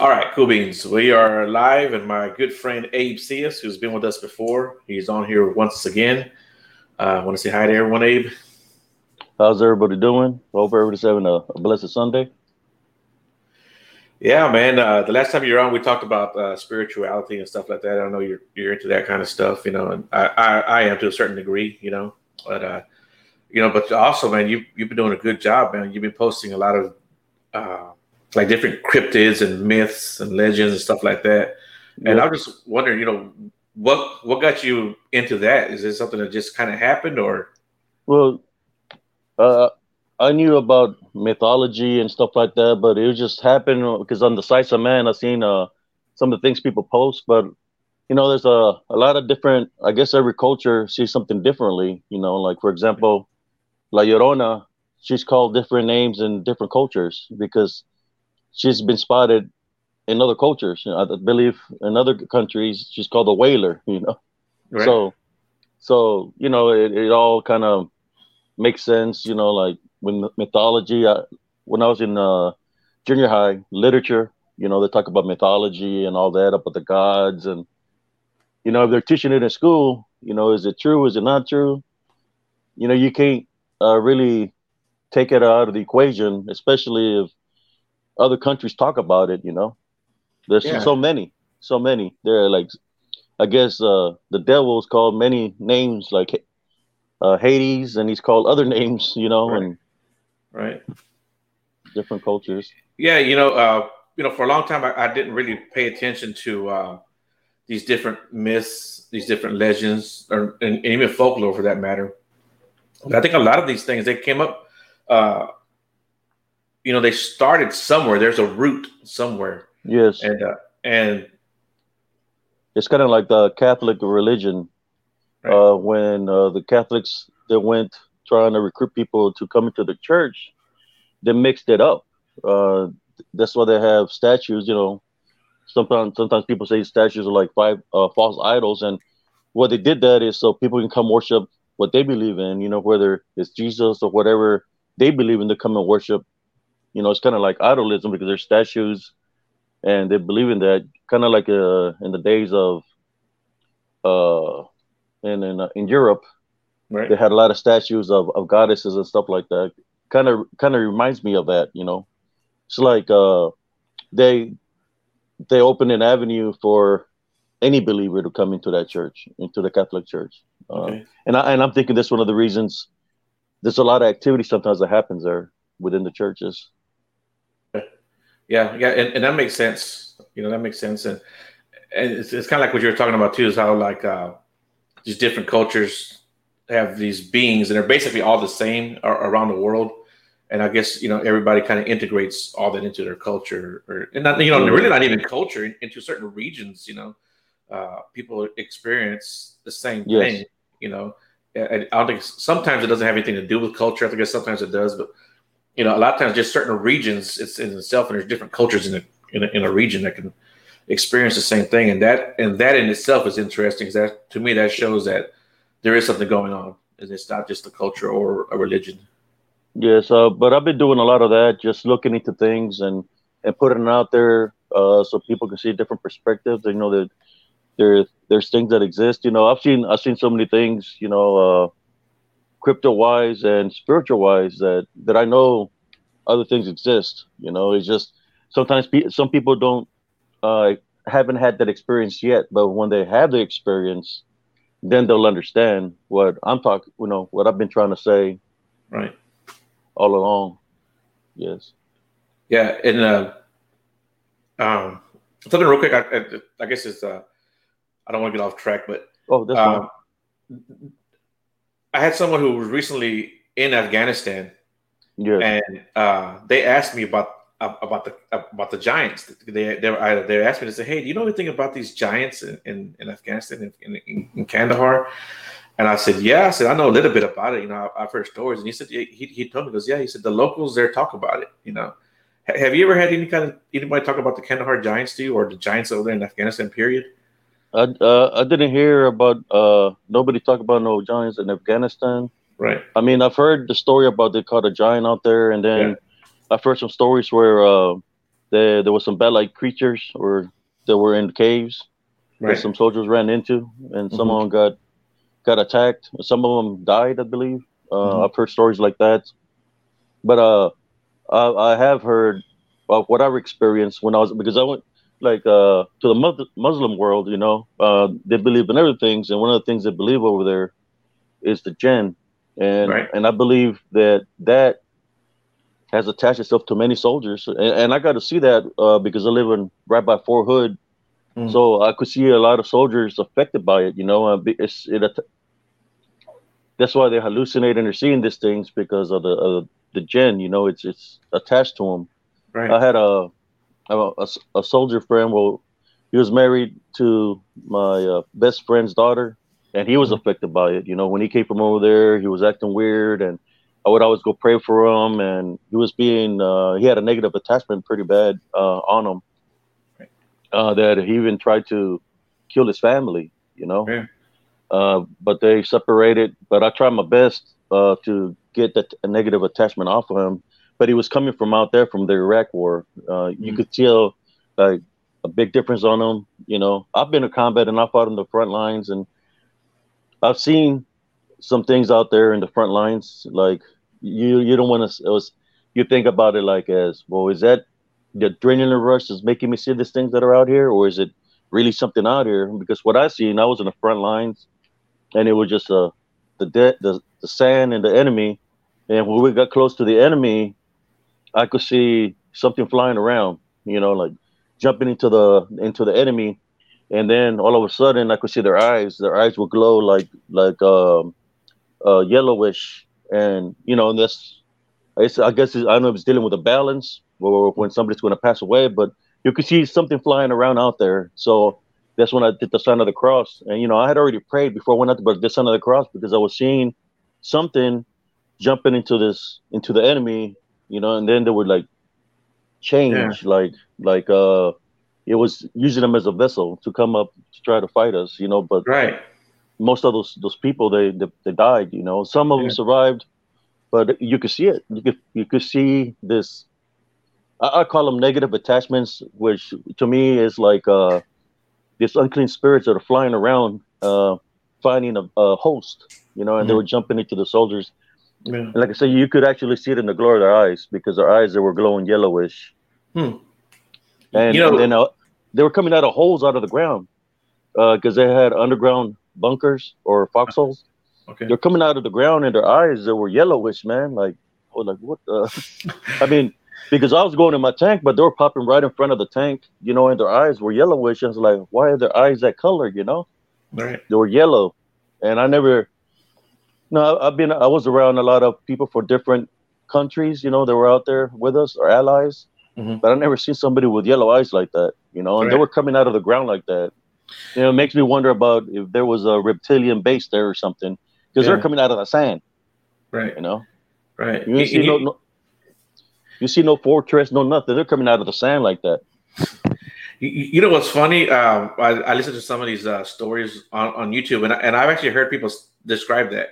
All right, cool beans. We are live, and my good friend Abe Sias, who's been with us before, he's on here once again. Uh, I want to say hi to everyone, Abe. How's everybody doing? Hope everybody's having a, a blessed Sunday. Yeah, man. Uh, the last time you were on, we talked about uh, spirituality and stuff like that. I know you're you're into that kind of stuff, you know, and I, I, I am to a certain degree, you know. But uh, you know, but also, man, you you've been doing a good job, man. You've been posting a lot of uh, like different cryptids and myths and legends and stuff like that. And I'm just wondering, you know, what what got you into that? Is it something that just kind of happened, or? Well, uh, I knew about mythology and stuff like that, but it just happened because on the sites of man, I've seen uh, some of the things people post, but you know, there's a, a lot of different. I guess every culture sees something differently. You know, like for example, La Llorona, she's called different names in different cultures because she's been spotted in other cultures. You know, I believe in other countries she's called a wailer. You know, right. so so you know it, it all kind of makes sense. You know, like when mythology. I, when I was in uh, junior high literature, you know, they talk about mythology and all that about the gods, and you know, if they're teaching it in school, you know, is it true? Is it not true? You know, you can't uh, really take it out of the equation, especially if other countries talk about it. You know, there's yeah. so many, so many. There are like, I guess uh, the devil is called many names, like uh, Hades, and he's called other names. You know, right. and right, different cultures. Yeah, you know, uh, you know, for a long time I, I didn't really pay attention to uh, these different myths, these different legends, or and, and even folklore for that matter. I think a lot of these things they came up. Uh, you know, they started somewhere. There's a root somewhere. Yes, and uh, and it's kind of like the Catholic religion. Right. Uh, when uh, the Catholics they went trying to recruit people to come into the church, they mixed it up. Uh, that's why they have statues. You know, sometimes sometimes people say statues are like five uh, false idols, and what they did that is so people can come worship what they believe in. You know, whether it's Jesus or whatever they believe in, to come and worship. You know, it's kind of like idolism because they're statues, and they believe in that. Kind of like uh, in the days of uh, in in, uh, in Europe, right. they had a lot of statues of, of goddesses and stuff like that. Kind of kind of reminds me of that. You know, it's like uh, they they opened an avenue for any believer to come into that church, into the Catholic Church. Uh, okay. Uh, and I and I'm thinking that's one of the reasons. There's a lot of activity sometimes that happens there within the churches. Yeah, yeah, and, and that makes sense. You know, that makes sense, and and it's, it's kind of like what you were talking about too, is how like uh, these different cultures have these beings, and they're basically all the same around the world and I guess you know everybody kind of integrates all that into their culture, or and not you know really not even culture into certain regions. You know, uh, people experience the same yes. thing. You know, I, I, don't think sometimes it doesn't have anything to do with culture. I think sometimes it does, but you know, a lot of times just certain regions it's in itself, and there's different cultures in a in a, in a region that can experience the same thing, and that and that in itself is interesting. Because that to me that shows that there is something going on, and it's not just a culture or a religion. Yes, uh, but I've been doing a lot of that, just looking into things and and putting it out there uh, so people can see different perspectives. You know that there there's things that exist. You know, I've seen I've seen so many things. You know, uh, crypto wise and spiritual wise that that I know other things exist. You know, it's just sometimes pe- some people don't uh, haven't had that experience yet, but when they have the experience, then they'll understand what I'm talking. You know, what I've been trying to say. Right all along. Yes. Yeah, and uh, um, something real quick. I, I, guess it's uh, I don't want to get off track, but oh, that's um, I had someone who was recently in Afghanistan, yeah, and uh, they asked me about about the about the giants. They they they asked me to say, "Hey, do you know anything about these giants in, in, in Afghanistan in, in, in Kandahar?" And I said, yeah. I said, I know a little bit about it. You know, I've heard stories. And he said, he, he told me, goes, yeah. He said, the locals there talk about it. You know, have you ever had any kind of anybody talk about the Kandahar Giants to you or the Giants over there in Afghanistan? Period. I uh, I didn't hear about uh nobody talk about no Giants in Afghanistan. Right. I mean, I've heard the story about they caught a giant out there, and then yeah. I've heard some stories where uh there there was some bat-like creatures or that were in the caves Right. that some soldiers ran into, and some Mhm. of them got got attacked. Some of them died, I believe. Uh, Mhm. I've heard stories like that, but uh, I, I have heard of what I've experienced when I was because I went like uh, to the Muslim world. You know, uh, they believe in other things, and one of the things they believe over there is the jinn, and Right. and I believe that that has attached itself to many soldiers, and, and I got to see that uh, because I live in right by Fort Hood, Mm. so I could see a lot of soldiers affected by it. You know, uh, it's it. That's why they hallucinate and they're seeing these things because of the uh, the jinn. You know, it's it's attached to them. Right. I had a a, a soldier friend. Well, he was married to my uh, best friend's daughter, and he was Mhm. affected by it. You know, when he came from over there, he was acting weird, and I would always go pray for him. And he was being uh, he had a negative attachment pretty bad uh, on him. Uh, that he even tried to kill his family. You know. Yeah. Uh, but they separated. But I tried my best uh, to get that negative attachment off of him but he was coming from out there from the Iraq War. Uh, you Mhm. could tell like a big difference on him. You know, I've been to combat and I fought on the front lines, and I've seen some things out there in the front lines. Like you, you don't want to. It was you think about it like as well. Is that the adrenaline rush is making me see these things that are out here, or is it really something out here? Because what I seen, I was in the front lines, and it was just uh, the de- the the sand and the enemy. And when we got close to the enemy, I could see something flying around, you know, like jumping into the into the enemy, and then all of a sudden I could see their eyes. Their eyes would glow like like um, uh, yellowish, and you know, and that's it's, I guess it's, I don't know if it's dealing with a balance or when somebody's going to pass away, but you could see something flying around out there. So that's when I did the sign of the cross, and you know, I had already prayed before I went out to the sign of the cross because I was seeing something jumping into this into the enemy you know, and then they would like change, like like uh, it was using them as a vessel to come up to try to fight us, you know. But Right. most of those those people they they, they died, you know. Some of Yeah. them survived, but you could see it. You could you could see this. I, I call them negative attachments, which to me is like uh, these unclean spirits that are flying around, uh, finding a, a host, you know, and they Mhm. were jumping into the soldiers. Yeah. Like I said, you could actually see it in the glow of their eyes because their eyes they were glowing yellowish, Hmm. and, You know- and then uh, they were coming out of holes out of the ground because they had underground bunkers or foxholes. Okay. They're coming out of the ground, and their eyes they were yellowish, man. Like, I like, what? The? I mean, because I was going in my tank, but they were popping right in front of the tank, you know, and their eyes were yellowish. I was like, why are their eyes that color? You know, Right. they were yellow, and I never. No, I've been. I was around a lot of people for different countries. You know, that were out there with us, our allies. Mhm. But I never seen somebody with yellow eyes like that. You know, and they were coming out of the ground like that. You know, it makes me wonder about if there was a reptilian base there or something, because Yeah. they're coming out of the sand. Right. You know, Right. you see no, no, you see no fortress, no nothing. They're coming out of the sand like that. You, you know what's funny? Um, I, I listened to some of these uh, stories on, on YouTube, and, I- and I've actually heard people describe that.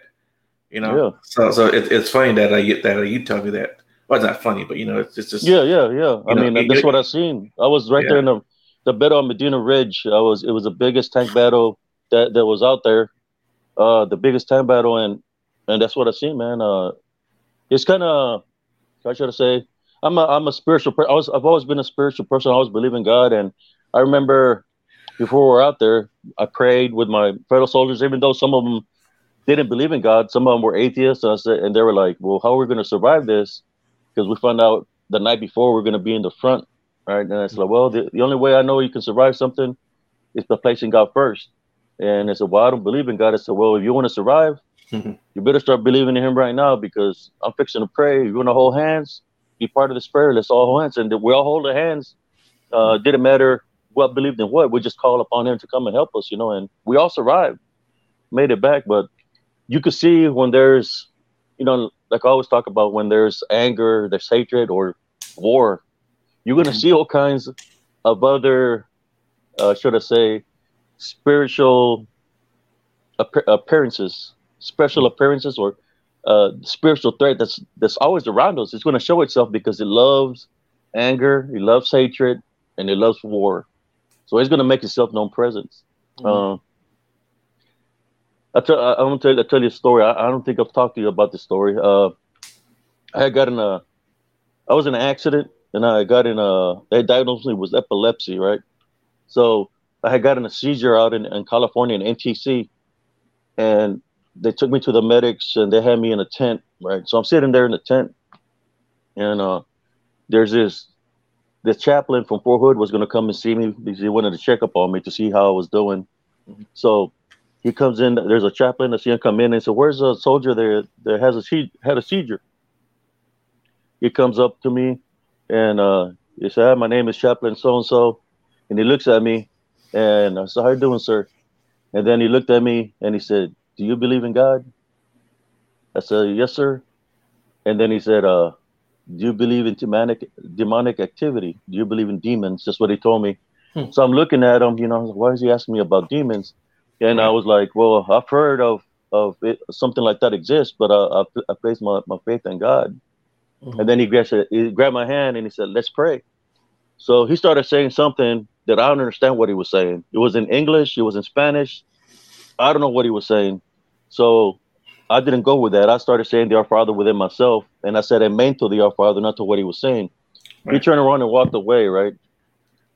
You know, Yeah. so so it, it's funny that I get that you tell me that. Well, it's not funny, but you know, it's, it's just Yeah, yeah, yeah. I know, mean, you- that's you- what I seen. I was right there in the the battle on Medina Ridge. I was. It was the biggest tank battle that that was out there. Uh, the biggest tank battle, and and that's what I seen, man. Uh, it's kind of I should say? I'm a I'm a spiritual person. I was I've always been a spiritual person. I always believe in God, and I remember before we were out there, I prayed with my fellow soldiers, even though some of them didn't believe in God. Some of them were atheists, and I said, and they were like, "Well, how are we going to survive this?" Because we found out the night before we're going to be in the front, right? And it's like, well, the, the only way I know you can survive something is by placing God first. And I said, well, I don't believe in God. I said, well, if you want to survive, Mhm. you better start believing in Him right now because I'm fixing to pray. You want to hold hands? Be part of this prayer. Let's all hold hands, and we all hold our hands. Uh, didn't matter what believed in what. We just call upon Him to come and help us, you know. And we all survived, made it back. But you could see when there's, you know, like I always talk about when there's anger, there's hatred or war, you're gonna Mhm. see all kinds of other, uh, should I say, spiritual appear- appearances, special appearances, or uh, spiritual threat that's that's always around us. It's gonna show itself because it loves anger, it loves hatred, and it loves war. So it's going to make itself known presence. Mm-hmm. Uh, I tell, I, I'm gonna tell, I tell you a story. I, I, don't think I've talked to you about this story. Uh, I had got in a, I was in an accident, and I got in a. They diagnosed me with epilepsy, right? So I had gotten a seizure out in, in California in NTC, and they took me to the medics, and they had me in a tent, right? So I'm sitting there in the tent, and uh, there's this this chaplain from Fort Hood was going to come and see me because he wanted to check up on me to see how I was doing. Mm-hmm. So he comes in. There's a chaplain. I see him come in and said, "Where's a soldier there that has a had a seizure?" He comes up to me, and uh, he said, "Hi, my name is Chaplain so and so," and he looks at me, and I said, "How you doing, sir?" And then he looked at me and he said, "Do you believe in God?" I said, "Yes, sir." And then he said, uh, "Do you believe in demonic demonic activity? Do you believe in demons?" That's what he told me. Hmm. So I'm looking at him, you know, why is he asking me about demons? And I was like, well, I've heard of of it, something like that exists, but uh, I, I placed my, my faith in God. Mm-hmm. And then he grabbed, he grabbed my hand and he said, let's pray. So he started saying something that I don't understand what he was saying. It was in English, it was in Spanish. I don't know what he was saying. So I didn't go with that. I started saying the Our Father within myself, and I said amen to the Our Father, not to what he was saying. Right. He turned around and walked away, right?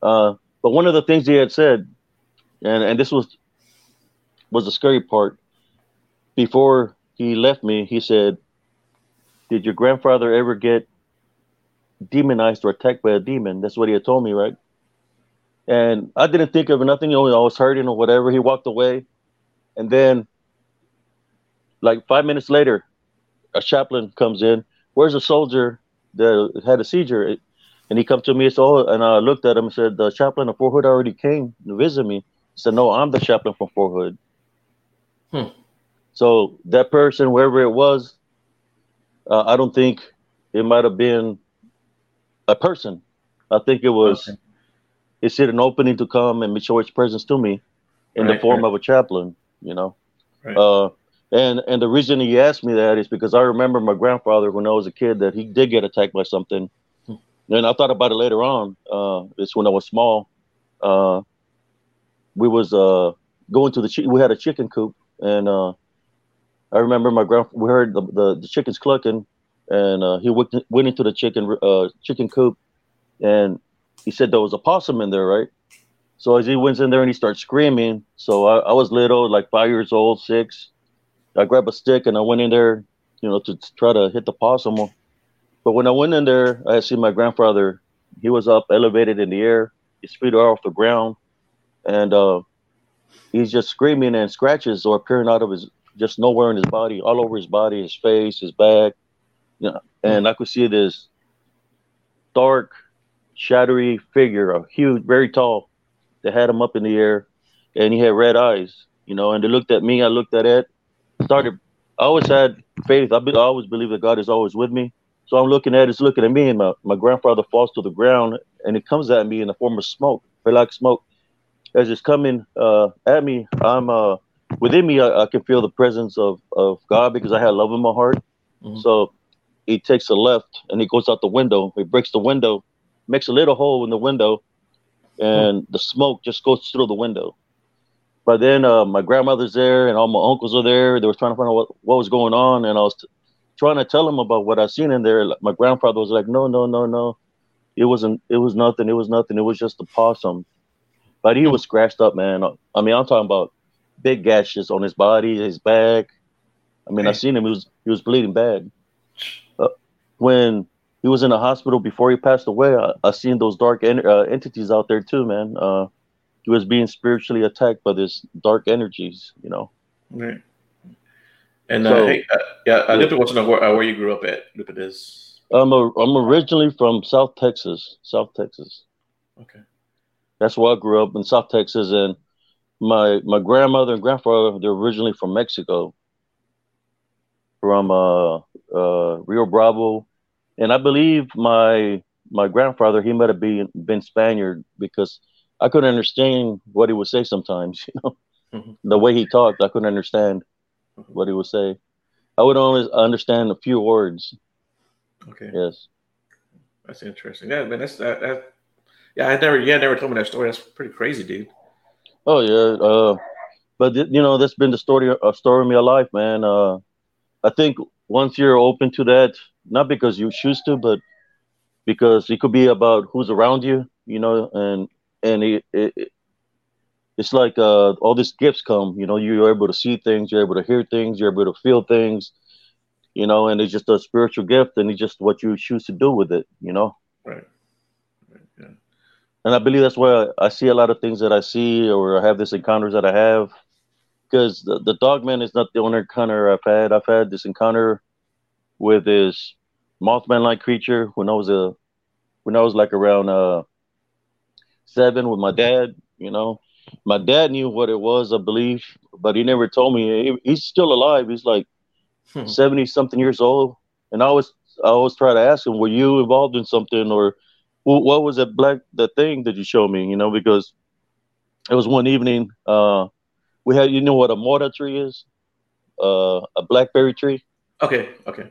Uh, but one of the things he had said, and, and this was was the scary part. Before he left me, he said, Did your grandfather ever get demonized or attacked by a demon? That's what he had told me, right? And I didn't think of nothing. You know, I was hurting or whatever. He walked away. And then, like five minutes later, a chaplain comes in. Where's the soldier that had a seizure? And he come to me oh, and I looked at him and said, the chaplain of Fort Hood already came to visit me. He said, no, I'm the chaplain from Fort Hood. Hmm. So that person, wherever it was, uh, I don't think it might have been a person. I think it was okay. it's an opening to come and show its presence to me in right, the form right. of a chaplain, you know. Right. Uh, and and the reason he asked me that is because I remember my grandfather when I was a kid that he did get attacked by something, hmm. and I thought about it later on. Uh, it's when I was small. Uh, we was uh, going to the we had a chicken coop and uh, I remember my grand we heard the, the, the chickens clucking, and uh, he went, went into the chicken uh, chicken coop, and he said there was a possum in there, right? So as he went in there and he started screaming, so I, I was little, like five years old, six. I grabbed a stick and I went in there, you know, to, to try to hit the possum. But when I went in there, I see my grandfather. He was up, elevated in the air. His feet are off the ground, and uh, he's just screaming and scratches are appearing out of his just nowhere in his body, all over his body, his face, his back. You know, and I could see this dark, shadowy figure, a huge, very tall, that had him up in the air, and he had red eyes. You know, and they looked at me. I looked at it. Started. I always had faith. I, be, I always believe that God is always with me. So I'm looking at it, it's looking at me, and my, my grandfather falls to the ground, and it comes at me in the form of smoke, like smoke as it's coming uh, at me, I'm uh, within me. I, I, can feel the presence of, of God because I have love in my heart. Mm-hmm. So he takes a left and he goes out the window. He breaks the window, makes a little hole in the window, and mm-hmm. the smoke just goes through the window. But then uh, my grandmother's there and all my uncles are there. They were trying to find out what, what was going on, and I was t- trying to tell them about what I seen in there. My grandfather was like, "No, no, no, no, it wasn't. It was nothing. It was nothing. It was just a possum." But he was scratched up, man. I mean, I'm talking about big gashes on his body, his back. I mean, I seen him. He was he was bleeding bad. Uh, when he was in the hospital before he passed away, I, I seen those dark en- uh, entities out there too, man. Uh, he was being spiritually attacked by these dark energies, you know. Right. And uh, so, hey, uh, yeah, I did want to know where, uh, where you grew up at. If it is, I'm a, I'm originally from South Texas, South Texas. Okay. That's where I grew up in South Texas, and my my grandmother and grandfather they're originally from Mexico, from uh, uh, Rio Bravo, and I believe my my grandfather he might have been been Spaniard because I couldn't understand what he would say sometimes. You know, mm-hmm. the way he talked, I couldn't understand mm-hmm. what he would say. I would only understand a few words. Okay. Yes. That's interesting. Yeah, man, that's that. that yeah, I never, yeah, never told me that story. That's pretty crazy, dude. Oh yeah, uh, but you know that's been the story, a story of my life, man. Uh, I think once you're open to that, not because you choose to, but because it could be about who's around you, you know, and and it, it it's like uh, all these gifts come, you know, you're able to see things, you're able to hear things, you're able to feel things, you know, and it's just a spiritual gift, and it's just what you choose to do with it, you know. Right. And I believe that's why I see a lot of things that I see, or I have these encounters that I have, because the, the dog man is not the only encounter I've had. I've had this encounter with this Mothman-like creature when I was a when I was like around uh seven with my dad. You know, my dad knew what it was, I believe, but he never told me. He, he's still alive. He's like hmm. seventy something years old, and I always I always try to ask him, "Were you involved in something, or what was that black the thing that you showed me?" You know, because it was one evening. Uh, we had you know what a mortar tree is, uh, a blackberry tree. Okay, okay.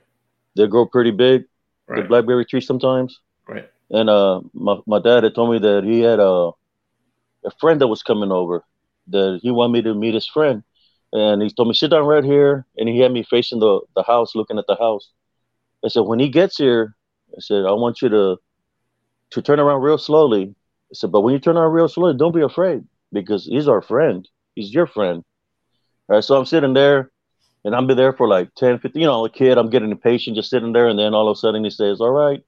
They grow pretty big. Right. The blackberry tree sometimes. Right. And uh, my my dad had told me that he had a a friend that was coming over. That he wanted me to meet his friend, and he told me sit down right here, and he had me facing the the house, looking at the house. I said when he gets here, I said I want you to to turn around real slowly. I said, but when you turn around real slowly, don't be afraid because he's our friend. He's your friend. All right, so I'm sitting there and been there for like 10, 15, you know, a kid, I'm getting impatient just sitting there. And then all of a sudden he says, All right,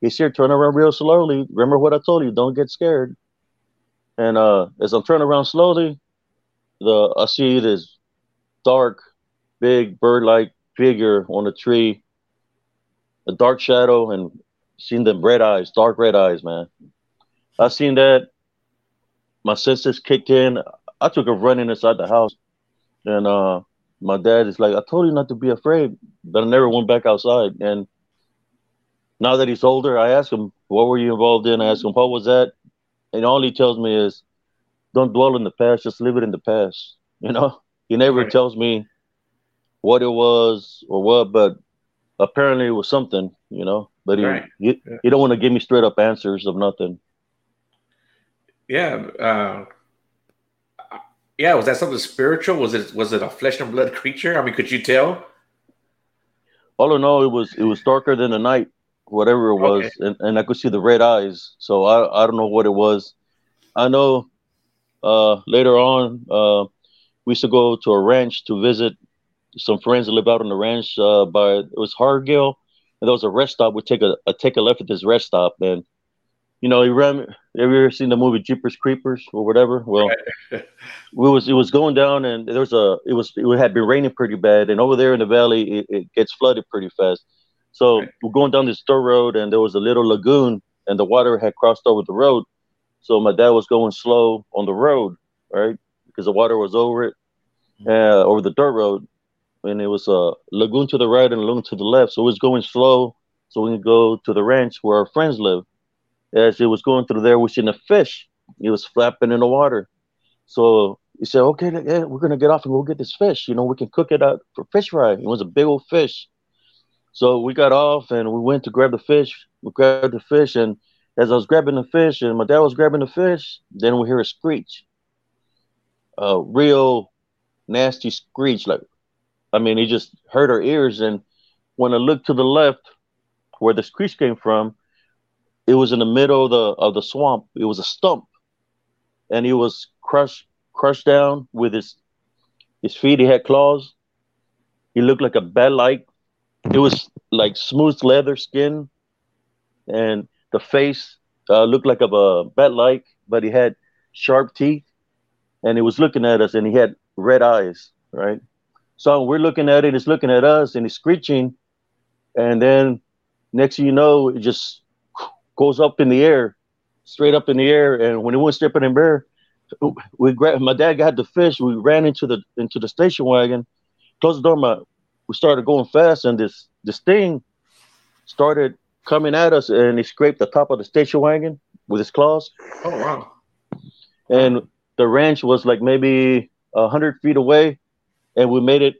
he's here, turn around real slowly. Remember what I told you, don't get scared. And uh, as I'm turning around slowly, the I see this dark, big bird-like figure on a tree, a dark shadow, and seen them red eyes, dark red eyes, man. I seen that. My senses kicked in. I took a run inside the house, and uh, my dad is like, I told you not to be afraid, but I never went back outside. And now that he's older, I ask him, What were you involved in? I ask him, What was that? And all he tells me is, Don't dwell in the past, just live it in the past. You know, he never right. tells me what it was or what, but apparently it was something, you know. But he, right. he, yeah. he don't want to give me straight up answers of nothing. Yeah. Uh, yeah, was that something spiritual? Was it was it a flesh and blood creature? I mean, could you tell? All in all, it was it was darker than the night, whatever it was, okay. and, and I could see the red eyes. So I I don't know what it was. I know uh, later on uh, we used to go to a ranch to visit some friends that live out on the ranch. Uh, by it was Hargill, and there was a rest stop. We take a, a take a left at this rest stop, and you know, he ran. Have you ever seen the movie Jeepers Creepers or whatever? Well, it was it was going down, and there was a it was it had been raining pretty bad, and over there in the valley, it, it gets flooded pretty fast. So right. we're going down this dirt road, and there was a little lagoon, and the water had crossed over the road. So my dad was going slow on the road, right, because the water was over it, mm-hmm. uh, over the dirt road, and it was a lagoon to the right and lagoon to the left. So it was going slow, so we go to the ranch where our friends live as it was going through there, we seen a fish. It was flapping in the water. So he said, okay, yeah, we're going to get off and we'll get this fish. You know, we can cook it up for fish fry. It was a big old fish. So we got off and we went to grab the fish. We grabbed the fish. And as I was grabbing the fish and my dad was grabbing the fish, then we hear a screech. A real nasty screech. Like, I mean, he just hurt our ears. And when I looked to the left where the screech came from, it was in the middle of the of the swamp. It was a stump, and he was crushed crushed down with his his feet. He had claws. He looked like a bat like. It was like smooth leather skin, and the face uh, looked like a bat like, but he had sharp teeth, and he was looking at us, and he had red eyes. Right. So we're looking at it. It's looking at us, and it's screeching, and then next thing you know, it just goes up in the air, straight up in the air. And when it went stripping in bear, we grabbed my dad got the fish. We ran into the into the station wagon, closed the door. My we started going fast, and this this thing started coming at us, and it scraped the top of the station wagon with his claws. Oh wow! And the ranch was like maybe a hundred feet away, and we made it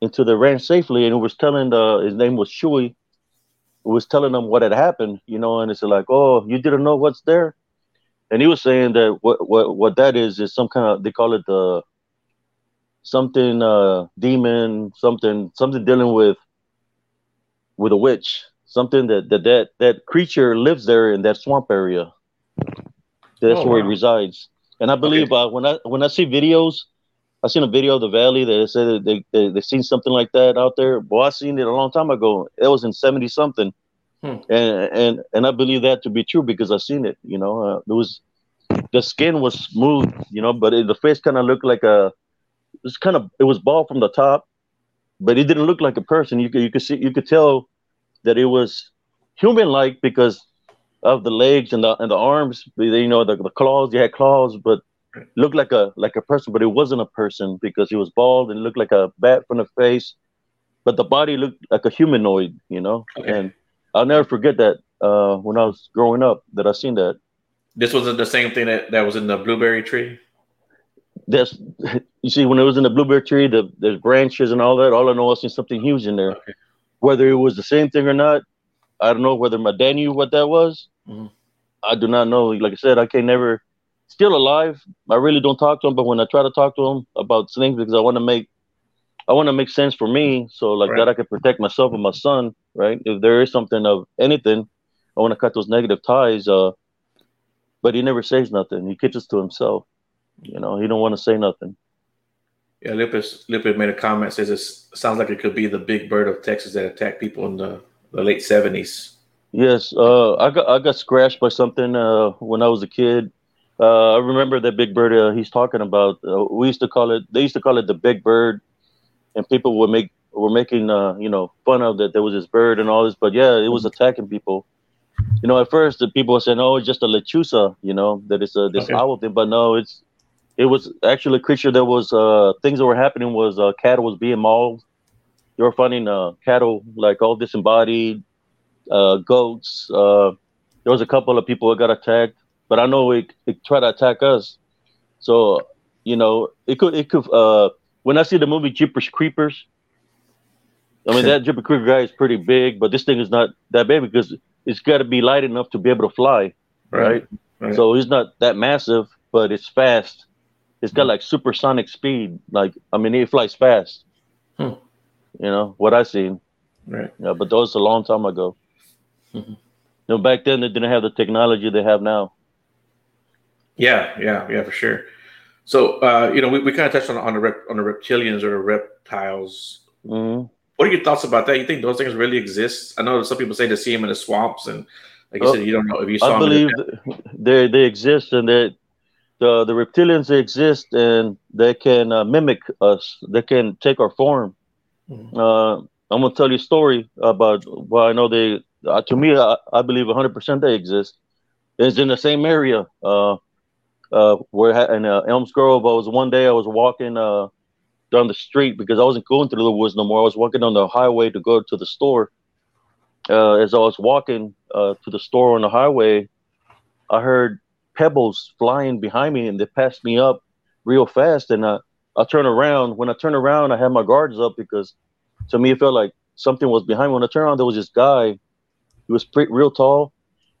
into the ranch safely. And he was telling the his name was Shui, was telling them what had happened, you know, and it's like, oh, you didn't know what's there, and he was saying that what what what that is is some kind of they call it the something uh demon something something dealing with with a witch something that that that, that creature lives there in that swamp area that's oh, where wow. it resides and i believe okay. uh, when i when i see videos i seen a video of the valley that said they, they they seen something like that out there boy i seen it a long time ago it was in 70 something hmm. and and and i believe that to be true because i seen it you know uh, there was the skin was smooth you know but it, the face kind of looked like a it's kind of it was bald from the top, but it didn't look like a person. You could you could see you could tell that it was human like because of the legs and the and the arms. You know the, the claws. He had claws, but looked like a like a person, but it wasn't a person because he was bald and looked like a bat from the face, but the body looked like a humanoid. You know, okay. and I'll never forget that uh, when I was growing up that I seen that. This wasn't the same thing that, that was in the blueberry tree there's you see when it was in the blueberry tree, the there's branches and all that. All I know is something huge in there. Okay. Whether it was the same thing or not, I don't know. Whether my dad knew what that was, mm-hmm. I do not know. Like I said, I can never. Still alive. I really don't talk to him, but when I try to talk to him about things because I want to make, I want to make sense for me, so like right. that I can protect myself and my son. Right. If there is something of anything, I want to cut those negative ties. Uh, but he never says nothing. He keeps it to himself. You know, he don't want to say nothing. Yeah, Lupus Lupus made a comment says it sounds like it could be the big bird of Texas that attacked people in the, the late seventies. Yes, uh, I got I got scratched by something uh, when I was a kid. Uh, I remember that big bird uh, he's talking about. Uh, we used to call it. They used to call it the big bird, and people would make were making uh, you know fun of that there was this bird and all this. But yeah, it was attacking people. You know, at first the people were saying, "Oh, it's just a lechuza," you know, that it's a this okay. owl thing. But no, it's it was actually a creature that was uh, things that were happening was uh, cattle was being mauled. They were finding uh, cattle like all disembodied, uh, goats. Uh, there was a couple of people that got attacked, but I know it, it tried to attack us. So you know it could it could. Uh, when I see the movie Jeepers Creepers, I mean that Jeepers Creeper guy is pretty big, but this thing is not that big because it's got to be light enough to be able to fly, right? right? So he's not that massive, but it's fast it's got like supersonic speed. Like I mean, it flies fast. Hmm. You know what I seen. Right. Yeah, but that was a long time ago. Mm-hmm. You know, back then they didn't have the technology they have now. Yeah, yeah, yeah, for sure. So, uh, you know, we, we kind of touched on on the rep, on the reptilians or the reptiles. Mm-hmm. What are your thoughts about that? You think those things really exist? I know some people say they see them in the swamps, and like you oh, said, you don't know if you saw. Them. I believe they they exist, and they the the reptilians exist and they can uh, mimic us. They can take our form. Mm-hmm. Uh, I'm gonna tell you a story about. Well, I know they. Uh, to me, I, I believe 100 percent they exist. It's in the same area. Uh, uh, where in uh, Elms Grove, I was one day I was walking uh down the street because I wasn't going through the woods no more. I was walking on the highway to go to the store. Uh, as I was walking uh, to the store on the highway, I heard pebbles flying behind me and they passed me up real fast. And I, I turn around. When I turn around, I had my guards up because to me it felt like something was behind me. When I turned around, there was this guy. He was pretty, real tall,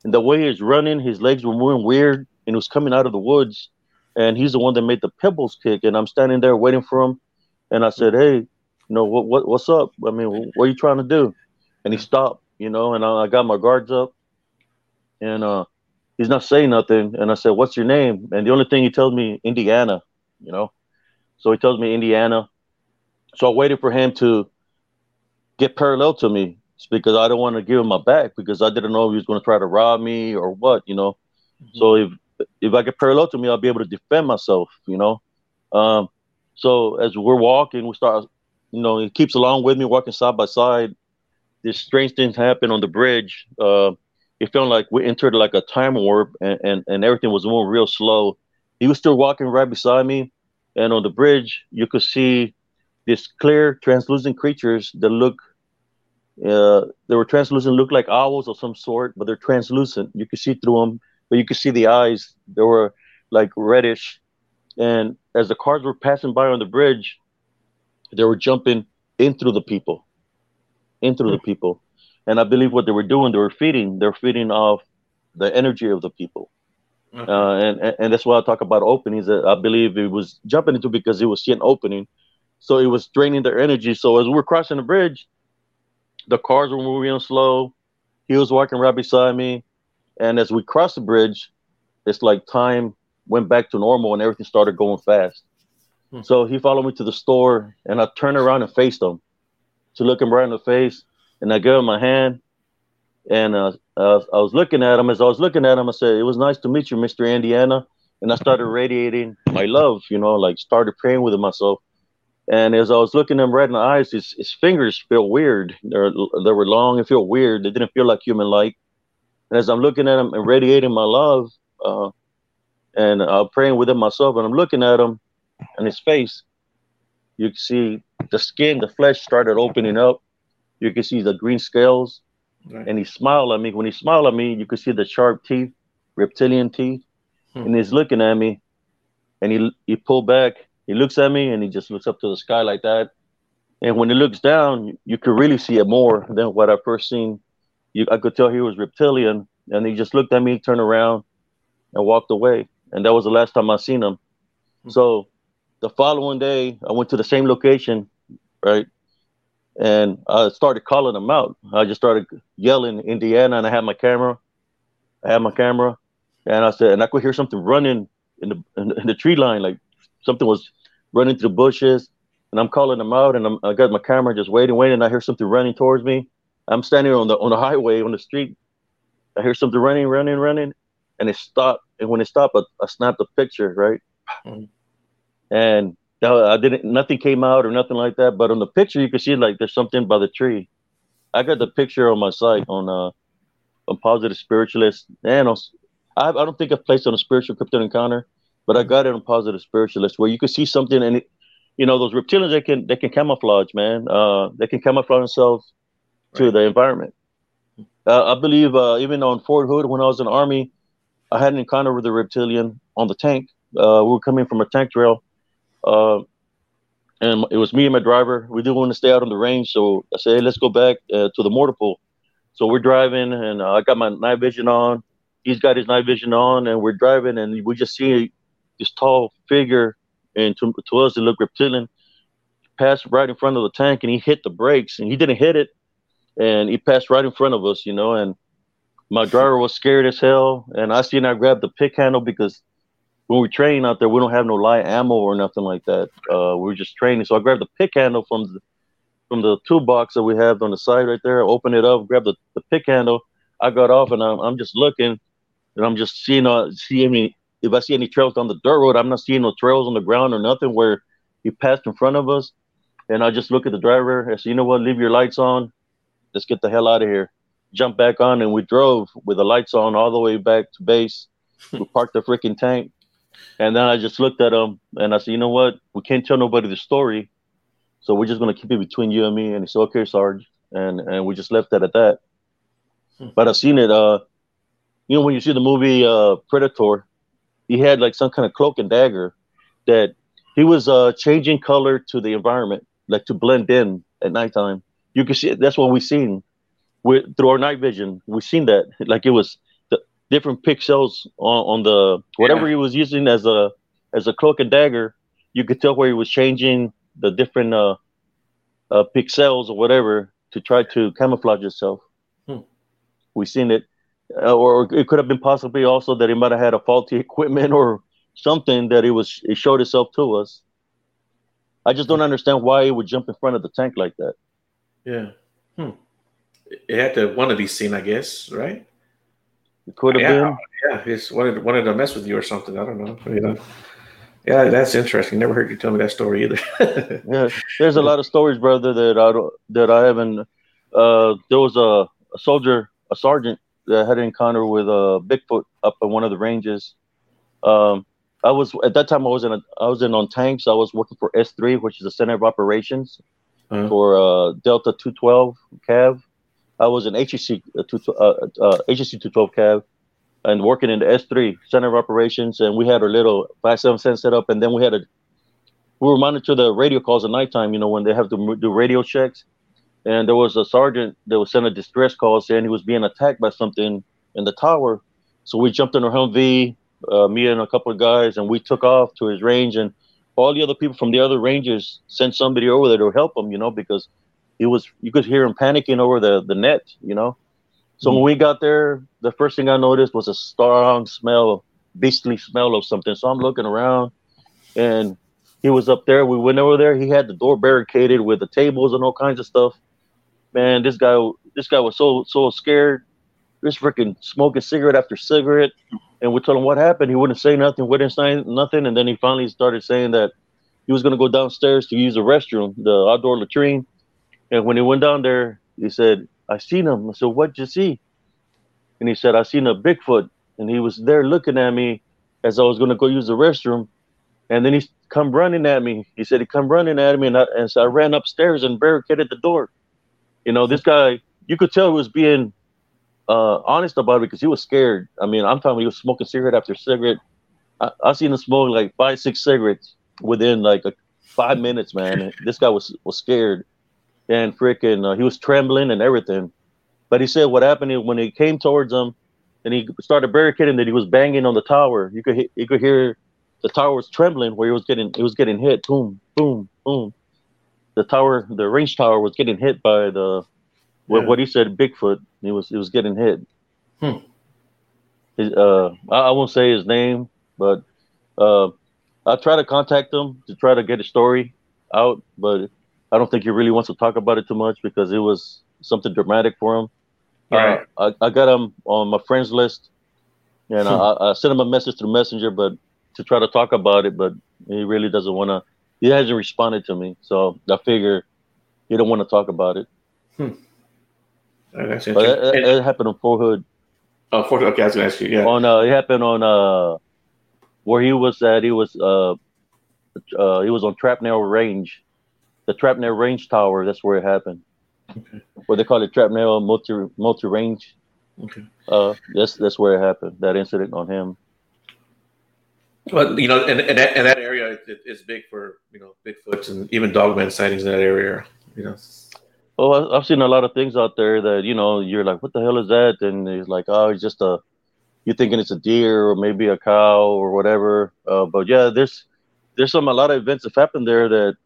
and the way he was running, his legs were moving weird, and he was coming out of the woods. And he's the one that made the pebbles kick. And I'm standing there waiting for him. And I said, "Hey, you know what? What? What's up? I mean, what are you trying to do?" And he stopped, you know. And I, I got my guards up, and uh, he's not saying nothing. And I said, What's your name? And the only thing he tells me, Indiana, you know. So he tells me Indiana. So I waited for him to get parallel to me because I don't want to give him my back because I didn't know if he was going to try to rob me or what, you know. Mm-hmm. So if if I get parallel to me, I'll be able to defend myself, you know. Um, so as we're walking, we start, you know, he keeps along with me, walking side by side. This strange thing happened on the bridge. Uh, it felt like we entered like a time warp and, and, and everything was moving real slow. He was still walking right beside me. And on the bridge, you could see these clear, translucent creatures that look, uh, they were translucent, looked like owls of some sort, but they're translucent. You could see through them, but you could see the eyes. They were like reddish. And as the cars were passing by on the bridge, they were jumping in through the people, in through the people and I believe what they were doing, they were feeding, they're feeding off the energy of the people. Okay. Uh, and, and that's why I talk about openings. That I believe it was jumping into because it was seeing opening, so it was draining their energy. So as we we're crossing the bridge, the cars were moving slow. He was walking right beside me, and as we crossed the bridge, it's like time went back to normal and everything started going fast. Hmm. So he followed me to the store, and I turned around and faced him to look him right in the face, and I gave him my hand, and uh, uh, I was looking at him. As I was looking at him, I said, "It was nice to meet you, Mr. Indiana." And I started radiating my love, you know, like started praying with myself. And as I was looking him right in the eyes, his, his fingers feel weird. They're, they were long and feel weird. They didn't feel like human like. And as I'm looking at him and radiating my love, uh, and I'm praying within myself, and I'm looking at him and his face, you can see the skin, the flesh started opening up. You can see the green scales. Right. And he smiled at me. When he smiled at me, you could see the sharp teeth, reptilian teeth. Hmm. And he's looking at me. And he he pulled back. He looks at me and he just looks up to the sky like that. And when he looks down, you, you could really see it more than what I first seen. You, I could tell he was reptilian. And he just looked at me, turned around, and walked away. And that was the last time I seen him. Hmm. So the following day, I went to the same location, right? and I started calling them out. I just started yelling Indiana, and I had my camera. I had my camera, and I said, and I could hear something running in the in, in the tree line, like something was running through the bushes. And I'm calling them out, and I'm, I got my camera just waiting, waiting. And I hear something running towards me. I'm standing on the on the highway on the street. I hear something running, running, running, and it stopped. And when it stopped, I, I snapped a picture, right? Mm-hmm. And I didn't. Nothing came out or nothing like that. But on the picture, you can see like there's something by the tree. I got the picture on my site on uh on Positive Spiritualist, and on, I, I don't think I've placed on a spiritual crypto encounter, but I got it on Positive Spiritualist where you can see something, and it, you know those reptilians they can they can camouflage, man. Uh, they can camouflage themselves right. to the environment. Uh, I believe uh, even on Fort Hood when I was in the army, I had an encounter with a reptilian on the tank. Uh, we were coming from a tank trail, uh, and it was me and my driver. We didn't want to stay out on the range, so I said, hey, let's go back uh, to the motor pool. So we're driving, and uh, I got my night vision on. He's got his night vision on, and we're driving, and we just see this tall figure, and to, to us, it looked reptilian, passed right in front of the tank, and he hit the brakes, and he didn't hit it, and he passed right in front of us, you know, and my driver was scared as hell, and I seen I grabbed the pick handle because – when we train out there, we don't have no light ammo or nothing like that. Uh, we're just training. So I grabbed the pick handle from the from the toolbox that we have on the side right there. Open it up, grab the, the pick handle. I got off and I'm, I'm just looking, and I'm just seeing uh seeing if I see any trails on the dirt road. I'm not seeing no trails on the ground or nothing where he passed in front of us. And I just look at the driver. I said, you know what? Leave your lights on. Let's get the hell out of here. Jump back on, and we drove with the lights on all the way back to base. we parked the freaking tank and then I just looked at him and I said, you know what? We can't tell nobody the story. So we're just gonna keep it between you and me. And he said, okay, Sarge. And and we just left it at that. Hmm. But I've seen it, uh, you know, when you see the movie uh Predator, he had like some kind of cloak and dagger that he was uh changing color to the environment, like to blend in at nighttime. You can see it, that's what we've seen with through our night vision. We've seen that. Like it was the different pixels on, on the whatever yeah. he was using as a as a cloak and dagger. You could tell where he was changing the different uh, uh, pixels or whatever to try to camouflage itself. Hmm. We seen it, uh, or it could have been possibly also that he might have had a faulty equipment or something that it was it showed itself to us. I just don't understand why it would jump in front of the tank like that. Yeah. Hmm. It had to want to be seen, I guess, right? It could have yeah, been. Yeah, he's wanted wanted to mess with you or something. I don't know. You know. Yeah, that's interesting. Never heard you tell me that story either. yeah, there's a lot of stories, brother, that I don't, that I haven't. Uh, there was a, a soldier, a sergeant that had an encounter with a uh, Bigfoot up in one of the ranges. Um, I was at that time I was in a, I was in on tanks. I was working for S3, which is the center of operations uh-huh. for uh, Delta 212 Cav. I was an HEC uh, two, uh, uh, HEC 212 Cav and working in the S3 Center of Operations, and we had our little 577 set up, and then we had a we were monitor the radio calls at nighttime. You know when they have to do radio checks, and there was a sergeant that was sent a distress call saying he was being attacked by something in the tower. So we jumped in our Humvee, uh, me and a couple of guys, and we took off to his range. And all the other people from the other Rangers sent somebody over there to help him, you know, because it was you could hear him panicking over the the net, you know. So mm-hmm. when we got there, the first thing I noticed was a strong smell, beastly smell of something. So I'm looking around, and he was up there. We went over there. He had the door barricaded with the tables and all kinds of stuff. Man, this guy, this guy was so so scared. Just freaking smoking cigarette after cigarette. And we told him what happened. He wouldn't say nothing. Wouldn't say nothing. And then he finally started saying that he was going to go downstairs to use the restroom, the outdoor latrine. And when he went down there, he said, "I seen him." I said, "What'd you see?" And he said, "I seen a Bigfoot." And he was there looking at me as I was going to go use the restroom. And then he come running at me. He said he come running at me, and, I, and so I ran upstairs and barricaded the door. You know, this guy, you could tell he was being uh, honest about it because he was scared. I mean, I'm talking, he was smoking cigarette after cigarette. I, I seen him smoke like five, six cigarettes within like a, five minutes, man. this guy was was scared, and freaking, uh, he was trembling and everything. But he said what happened is when he came towards him, and he started barricading that he was banging on the tower. You could you could hear the tower was trembling where he was getting it was getting hit. Boom, boom, boom. The tower, the range tower, was getting hit by the what, yeah. what he said, Bigfoot. He was he was getting hit. Hmm. His, uh, I, I, won't say his name, but uh, I try to contact him to try to get a story out, but I don't think he really wants to talk about it too much because it was something dramatic for him. All uh, right. I, I got him on my friends list, and hmm. I, I sent him a message through Messenger, but to try to talk about it, but he really doesn't want to. He hasn't responded to me, so I figure he don't want to talk about it. Hmm. But it, it, it, happened on Fort Hood. Oh, Fort Hood. Okay, I was gonna ask you. Yeah. On uh, it happened on uh, where he was at. He was uh, uh, he was on Trapnell Range, the Trapnell Range Tower. That's where it happened. Okay. Where they call it Trapnell Multi Multi Range. Okay. Uh, that's that's where it happened. That incident on him. But you know, and, and, that, and that area it, big for you know Bigfoots and even dogman sightings in that area. You know. Well, I've seen a lot of things out there that you know you're like, what the hell is that? And it's like, oh, it's just a, you're thinking it's a deer or maybe a cow or whatever. Uh, but yeah, there's there's some a lot of events that happened there that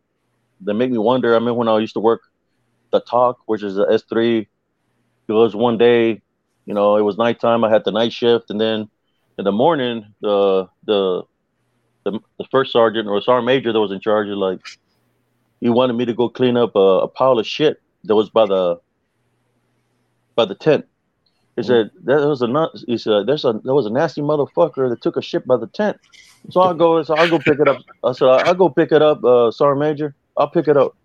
that make me wonder. I mean, when I used to work the TOC, which is the S3, it was one day, you know, it was nighttime. I had the night shift, and then in the morning, the the the, the first sergeant or sergeant major that was in charge of like he wanted me to go clean up a, a pile of shit that was by the by the tent. He said there was a he said there's a there was a nasty motherfucker that took a shit by the tent. So I'll go so I'll go pick it up. I said I'll go pick it up, uh, sergeant major. I'll pick it up,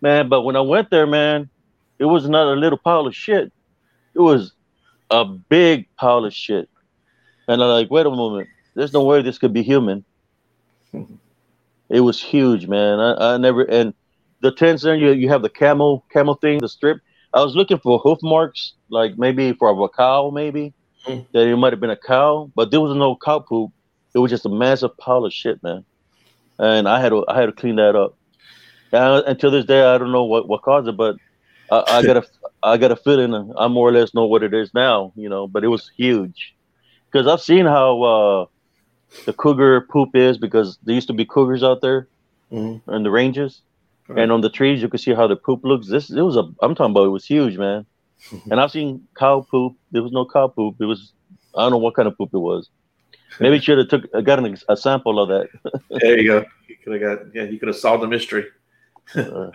man. But when I went there, man, it was not a little pile of shit. It was a big pile of shit. And I'm like, wait a moment, there's no way this could be human. it was huge, man. I, I never and the tents there, you you have the camel camel thing, the strip. I was looking for hoof marks, like maybe for a cow, maybe mm. that it might have been a cow, but there was no cow poop. It was just a massive pile of shit, man. And I had to I had to clean that up. And until this day, I don't know what, what caused it, but I, I got a I got a feeling I more or less know what it is now, you know. But it was huge because I've seen how uh, the cougar poop is because there used to be cougars out there mm-hmm. in the ranges, right. and on the trees you could see how the poop looks. This it was a I'm talking about it was huge, man. and I've seen cow poop. There was no cow poop. It was I don't know what kind of poop it was. Maybe should have took got an, a sample of that. there you go. You could have got yeah. You could have solved the mystery. uh,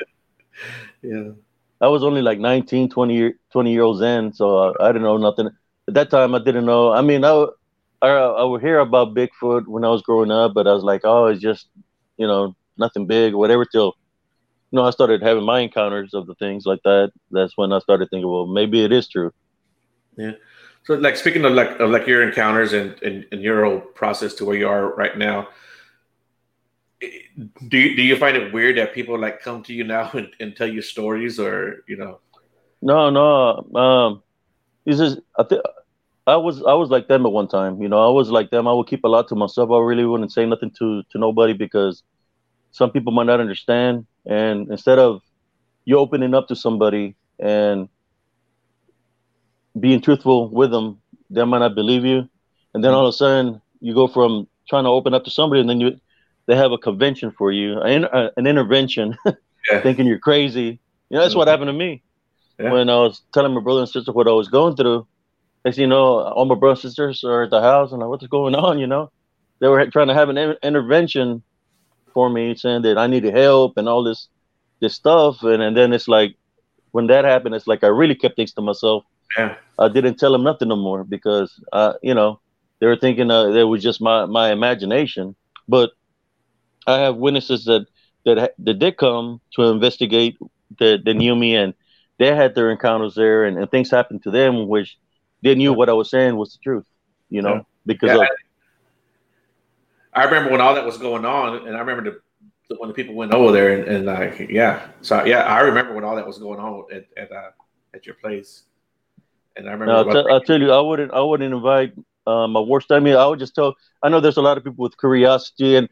yeah. I was only like 19, 20 year 20 year olds in, so I, I didn't know nothing at that time I didn't know. I mean, I, I, I would hear about Bigfoot when I was growing up, but I was like, oh, it's just you know nothing big or whatever. Till you know I started having my encounters of the things like that. That's when I started thinking, well, maybe it is true. Yeah. So, like speaking of like of like your encounters and, and, and your whole process to where you are right now, do you, do you find it weird that people like come to you now and, and tell you stories or you know? No, no. Um, it's just I think I was I was like them at one time. You know, I was like them. I would keep a lot to myself. I really wouldn't say nothing to to nobody because some people might not understand. And instead of you opening up to somebody and being truthful with them, they might not believe you, and then all of a sudden you go from trying to open up to somebody, and then you they have a convention for you, an, an intervention, yeah. thinking you're crazy. You know, that's what mm-hmm. happened to me yeah. when I was telling my brother and sister what I was going through. Next, you know, all my brothers and sisters are at the house, and like, what's going on? You know, they were trying to have an in- intervention for me, saying that I needed help and all this this stuff, and and then it's like when that happened, it's like I really kept things to myself. Yeah, I didn't tell them nothing no more because, uh, you know, they were thinking uh, it was just my my imagination. But I have witnesses that that that did come to investigate that, that knew me and they had their encounters there and, and things happened to them which they knew what I was saying was the truth, you know, yeah. because yeah, of, I, I, remember when all that was going on and I remember the, when the people went over there and, and like yeah so yeah I remember when all that was going on at at, uh, at your place and I remember I'll, t- I'll, tell you I wouldn't I wouldn't invite um, my worst I mean I would just tell I know there's a lot of people with curiosity and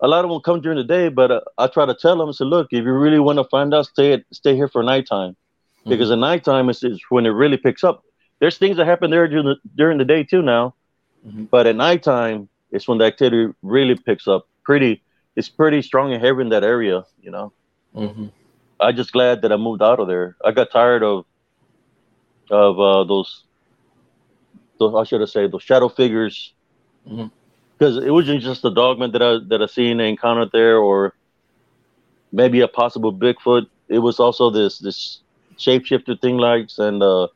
a lot of them come during the day, but uh, I try to tell them, I say, look, if you really want to find out, stay at, stay here for nighttime, mm-hmm. because the nighttime is, is when it really picks up. There's things that happen there during the, during the day too now, mm-hmm. but at nighttime it's when the activity really picks up. Pretty, it's pretty strong and heavy in that area, you know. Mm-hmm. I'm just glad that I moved out of there. I got tired of of uh, those, those how should have said those shadow figures. Mm-hmm because it wasn't just the dogman that I that I seen and encountered there, or maybe a possible Bigfoot. It was also this this shapeshifter thing, likes and uh,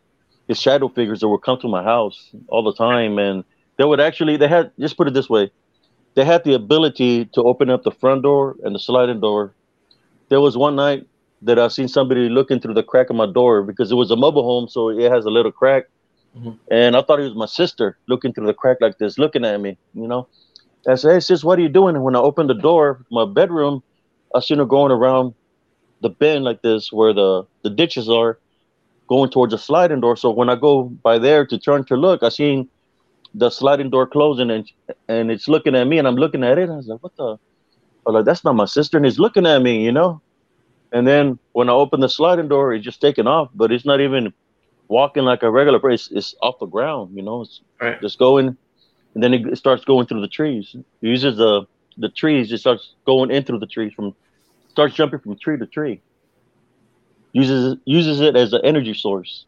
his shadow figures that would come to my house all the time, and they would actually they had just put it this way, they had the ability to open up the front door and the sliding door. There was one night that I seen somebody looking through the crack of my door because it was a mobile home, so it has a little crack Mm-hmm. And I thought it was my sister looking through the crack like this, looking at me, you know. I said, Hey sis, what are you doing? And when I opened the door, my bedroom, I seen her going around the bend like this where the, the ditches are, going towards the sliding door. So when I go by there to turn to look, I seen the sliding door closing and and it's looking at me and I'm looking at it. I was like, what the? I was like, that's not my sister. And he's looking at me, you know? And then when I open the sliding door, it's just taking off, but it's not even walking like a regular person. It's, off the ground, you know. It's right. just going, and then it starts going through the trees. It uses the the trees. It starts going in through the trees from starts jumping from tree to tree. Uses uses it as an energy source.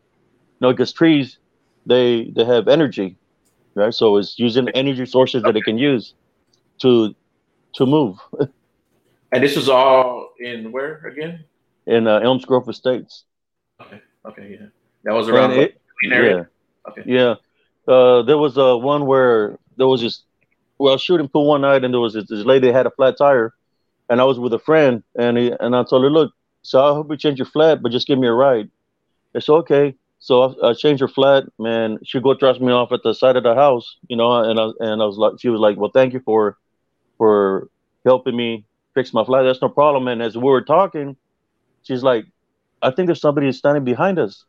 You know, because trees they they have energy, right? So it's using energy sources that it can use to to move. and this is all in where again? In uh, Elms Grove Estates. Okay. Okay. Yeah. That was around it, Yeah. Okay. Yeah. Uh, there was a uh, one where there was just well shooting pool one night, and there was this, this lady had a flat tire, and I was with a friend, and he, and I told her, look, so I hope you change your flat, but just give me a ride. It's okay. So I, I changed her flat, man. She go drop me off at the side of the house, you know, and I and I was like, she was like, well, thank you for for helping me fix my flat. That's no problem. And as we were talking, she's like, I think there's somebody standing behind us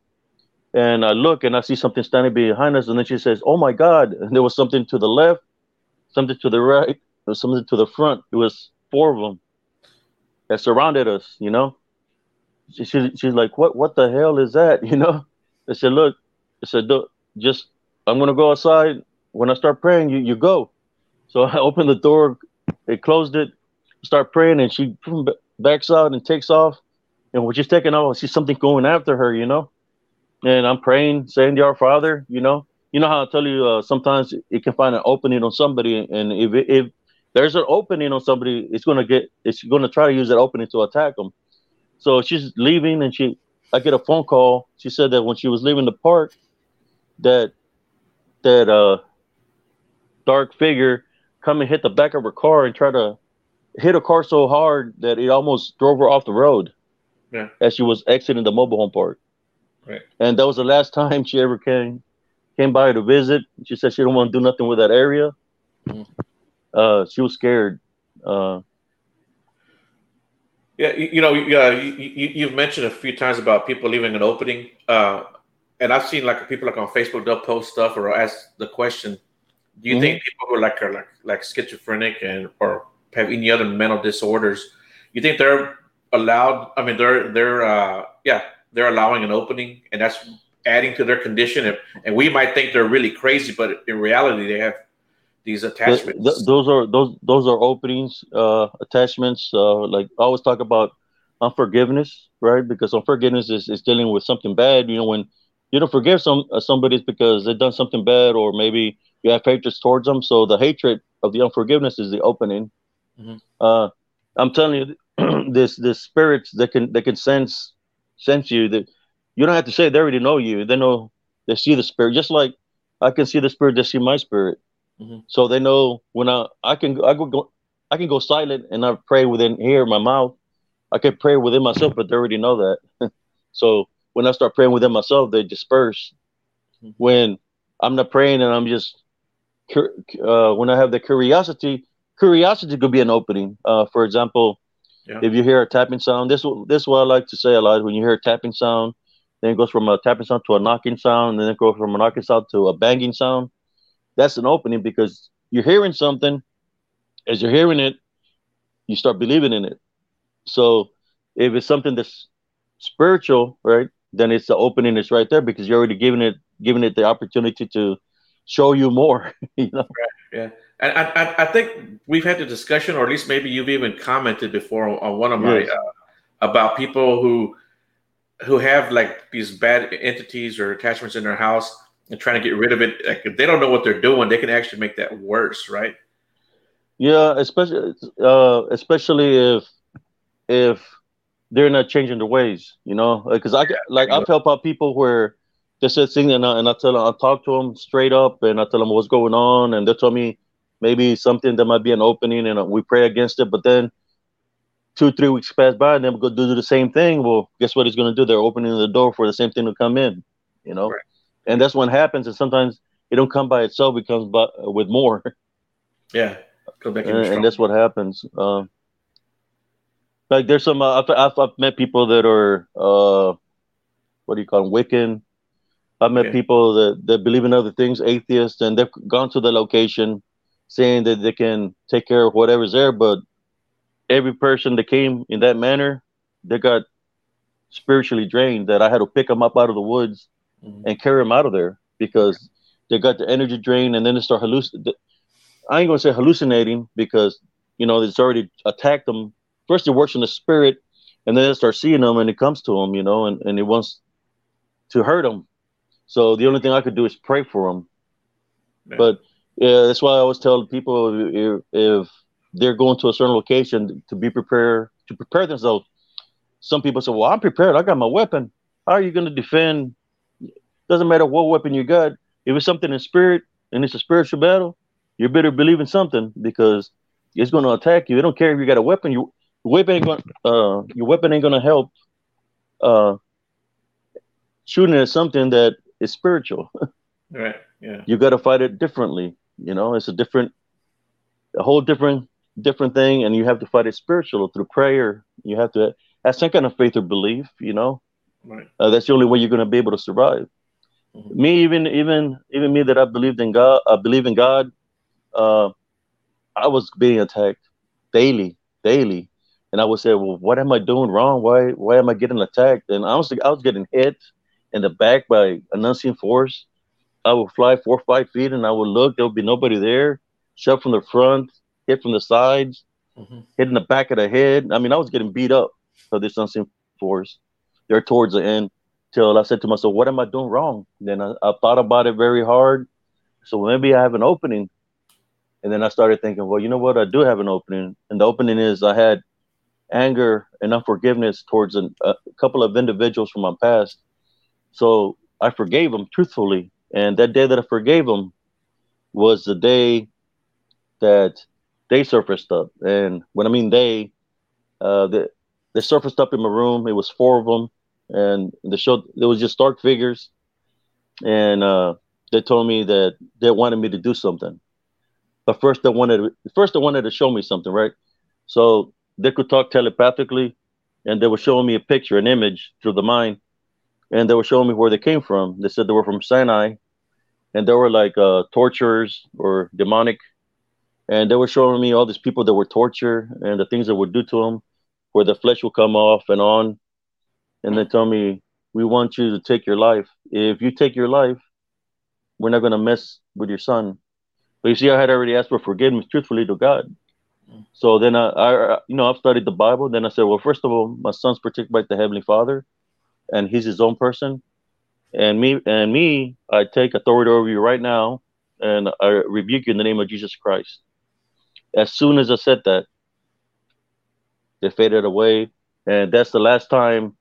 and I look and I see something standing behind us, and then she says, "Oh my God!" And there was something to the left, something to the right, there was something to the front. It was four of them that surrounded us. You know, she, she she's like, "What what the hell is that?" You know, I said, "Look," I said, "Just I'm gonna go outside. When I start praying, you you go." So I opened the door, they closed it, start praying, and she backs out and takes off. And when she's taking off, I see something going after her. You know and I'm praying, saying, to "Our Father," you know, you know how I tell you uh, sometimes it can find an opening on somebody, and if it, if there's an opening on somebody, it's gonna get, it's gonna try to use that opening to attack them. So she's leaving, and she, I get a phone call. She said that when she was leaving the park, that that uh dark figure come and hit the back of her car and try to hit a car so hard that it almost drove her off the road. Yeah. As she was exiting the mobile home park. Right. And that was the last time she ever came came by to visit. She said she don't want to do nothing with that area. Mm. Uh, she was scared. Uh, yeah, you, you know, you, you, have mentioned a few times about people leaving an opening, uh, and I've seen like people like on Facebook they'll post stuff or ask the question: Do you mm-hmm. think people who are like are like like schizophrenic and or have any other mental disorders, you think they're allowed. I mean, they're they're uh, yeah, they're allowing an opening, and that's adding to their condition. And, and we might think they're really crazy, but in reality, they have these attachments. The, the, those are those those are openings, uh, attachments. Uh, like I always talk about unforgiveness, right? Because unforgiveness is, is dealing with something bad. You know, when you don't forgive some uh, somebody, it's because they've done something bad, or maybe you have hatred towards them. So the hatred of the unforgiveness is the opening. Mm-hmm. Uh, I'm telling you, this this spirits that can that can sense sense you that you don't have to say they already know you. They know they see the spirit, just like I can see the spirit. They see my spirit. Mm-hmm. So they know when I I can I go I can go silent and I pray within here my mouth. I can pray within myself, but they already know that. so when I start praying within myself, they disperse. Mm-hmm. When I'm not praying and I'm just uh, when I have the curiosity, curiosity could be an opening. Uh, for example, yeah. if you hear a tapping sound, this this is what I like to say a lot. When you hear a tapping sound, then it goes from a tapping sound to a knocking sound, and then it goes from a knocking sound to a banging sound. That's an opening because you're hearing something. As you're hearing it, you start believing in it. So if it's something that's spiritual, right, then it's the opening is right there because you're already giving it giving it the opportunity to show you more. you know? Right. Yeah. And I, I, think we've had the discussion, or at least maybe you've even commented before on one of my yes. uh, about people who who have like these bad entities or attachments in their house and trying to get rid of it. Like if they don't know what they're doing, they can actually make that worse, right? Yeah, especially uh, especially if if they're not changing their ways, you know, because I like I've helped out people where they said thing and I, and I tell them I talk to them straight up and I tell them what's going on and they tell me maybe something that might be an opening and we pray against it, but then two three weeks pass by and then we go do the same thing. Well, guess what he's going to do? They're opening the door for the same thing to come in, you know, right. And that's what happens. And sometimes it don't come by itself; it comes by with more. Yeah, and, and, that's what happens. Uh, like there's some uh, I've, I've, I've met people that are uh, what do you call them, Wiccan I've met okay. people that, that believe in other things, atheists, and they've gone to the location saying that they can take care of whatever's there. But every person that came in that manner, they got spiritually drained. That I had to pick them up out of the woods mm-hmm. and carry them out of there because they got the energy drain, and then they start hallucinating. I ain't gonna say hallucinating because you know it's already attacked them. First, it works in the spirit, and then they start seeing them, and it comes to them, you know, and, and it wants to hurt them so the only thing I could do is pray for them. Yeah. But yeah, that's why I always tell people if, if they're going to a certain location to be prepared to prepare themselves. Some people say, "Well, I'm prepared. I got my weapon. How are you going to defend? Doesn't matter what weapon you got. If it's something in spirit and it's a spiritual battle, you better believe in something because it's going to attack you. They don't care if you got a weapon. Your weapon ain't going. Uh, your weapon ain't going to help. Uh, shooting at something that is spiritual. right. Yeah. You got to fight it differently. You know, it's a different, a whole different, different thing, and you have to fight it spiritual through prayer. You have to have some kind of faith or belief. You know, right. Uh, that's the only way you're going to be able to survive. Mm-hmm. Me, even, even, even me that I believed in God, I believe in God. Uh, I was being attacked daily, daily, and I would say, "Well, what am I doing wrong? Why, why am I getting attacked?" And honestly, I was getting hit in the back by an unseen force. I would fly four or five feet and I would look, there would be nobody there. Shot from the front, hit from the sides, mm-hmm. hit in the back of the head. I mean, I was getting beat up by this unseen force there towards the end till I said to myself, what am I doing wrong? Then I, I thought about it very hard. So maybe I have an opening. And then I started thinking, well, you know what? I do have an opening. And the opening is I had anger and unforgiveness towards an, a couple of individuals from my past so I forgave them truthfully. And that day that I forgave them was the day that they surfaced up. And when I mean they, uh, they, they surfaced up in my room. It was four of them. And the show, there was just dark figures. And uh, they told me that they wanted me to do something. But first they wanted first they wanted to show me something, right? So they could talk telepathically and they were showing me a picture, an image through the mind and they were showing me where they came from. They said they were from Sinai, and they were like uh, torturers or demonic, and they were showing me all these people that were tortured and the things that would do to them, where the flesh will come off and on. And they tell me, we want you to take your life. If you take your life, we're not going to mess with your son. But you see, I had already asked for forgiveness truthfully to God. So then I, I, you know, I've studied the Bible. Then I said, well, first of all, my son's protected by the Heavenly Father, and he's his own person. And me, and me, I take authority over you right now, and I rebuke you in the name of Jesus Christ. As soon as I said that, they faded away, and that's the last time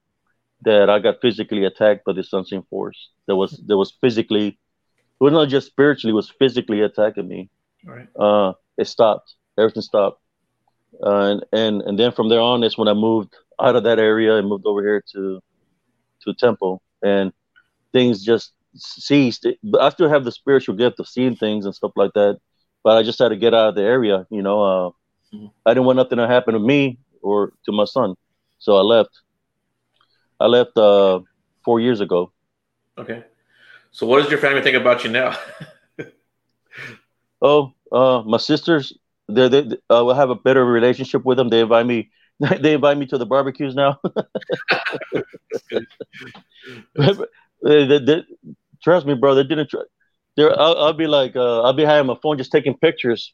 that I got physically attacked by this unseen force. That was that was physically, it was not just spiritually, it was physically attacking me. Right. Uh, it stopped. Everything stopped. Uh, and and and then from there on, that's when I moved out of that area and moved over here to to Temple, and things just ceased. But I still have the spiritual gift of seeing things and stuff like that. But I just had to get out of the area. You know, uh, mm-hmm. I didn't want nothing to happen to me or to my son, so I left. I left uh, four years ago. Okay. So, what does your family think about you now? oh, uh, my sisters, they they uh, will have a better relationship with them. They invite me. They invite me to the barbecues now. they, they, they, trust me, bro. They didn't. Try. There, I'll, I'll, be like, uh, I'll be having my phone just taking pictures.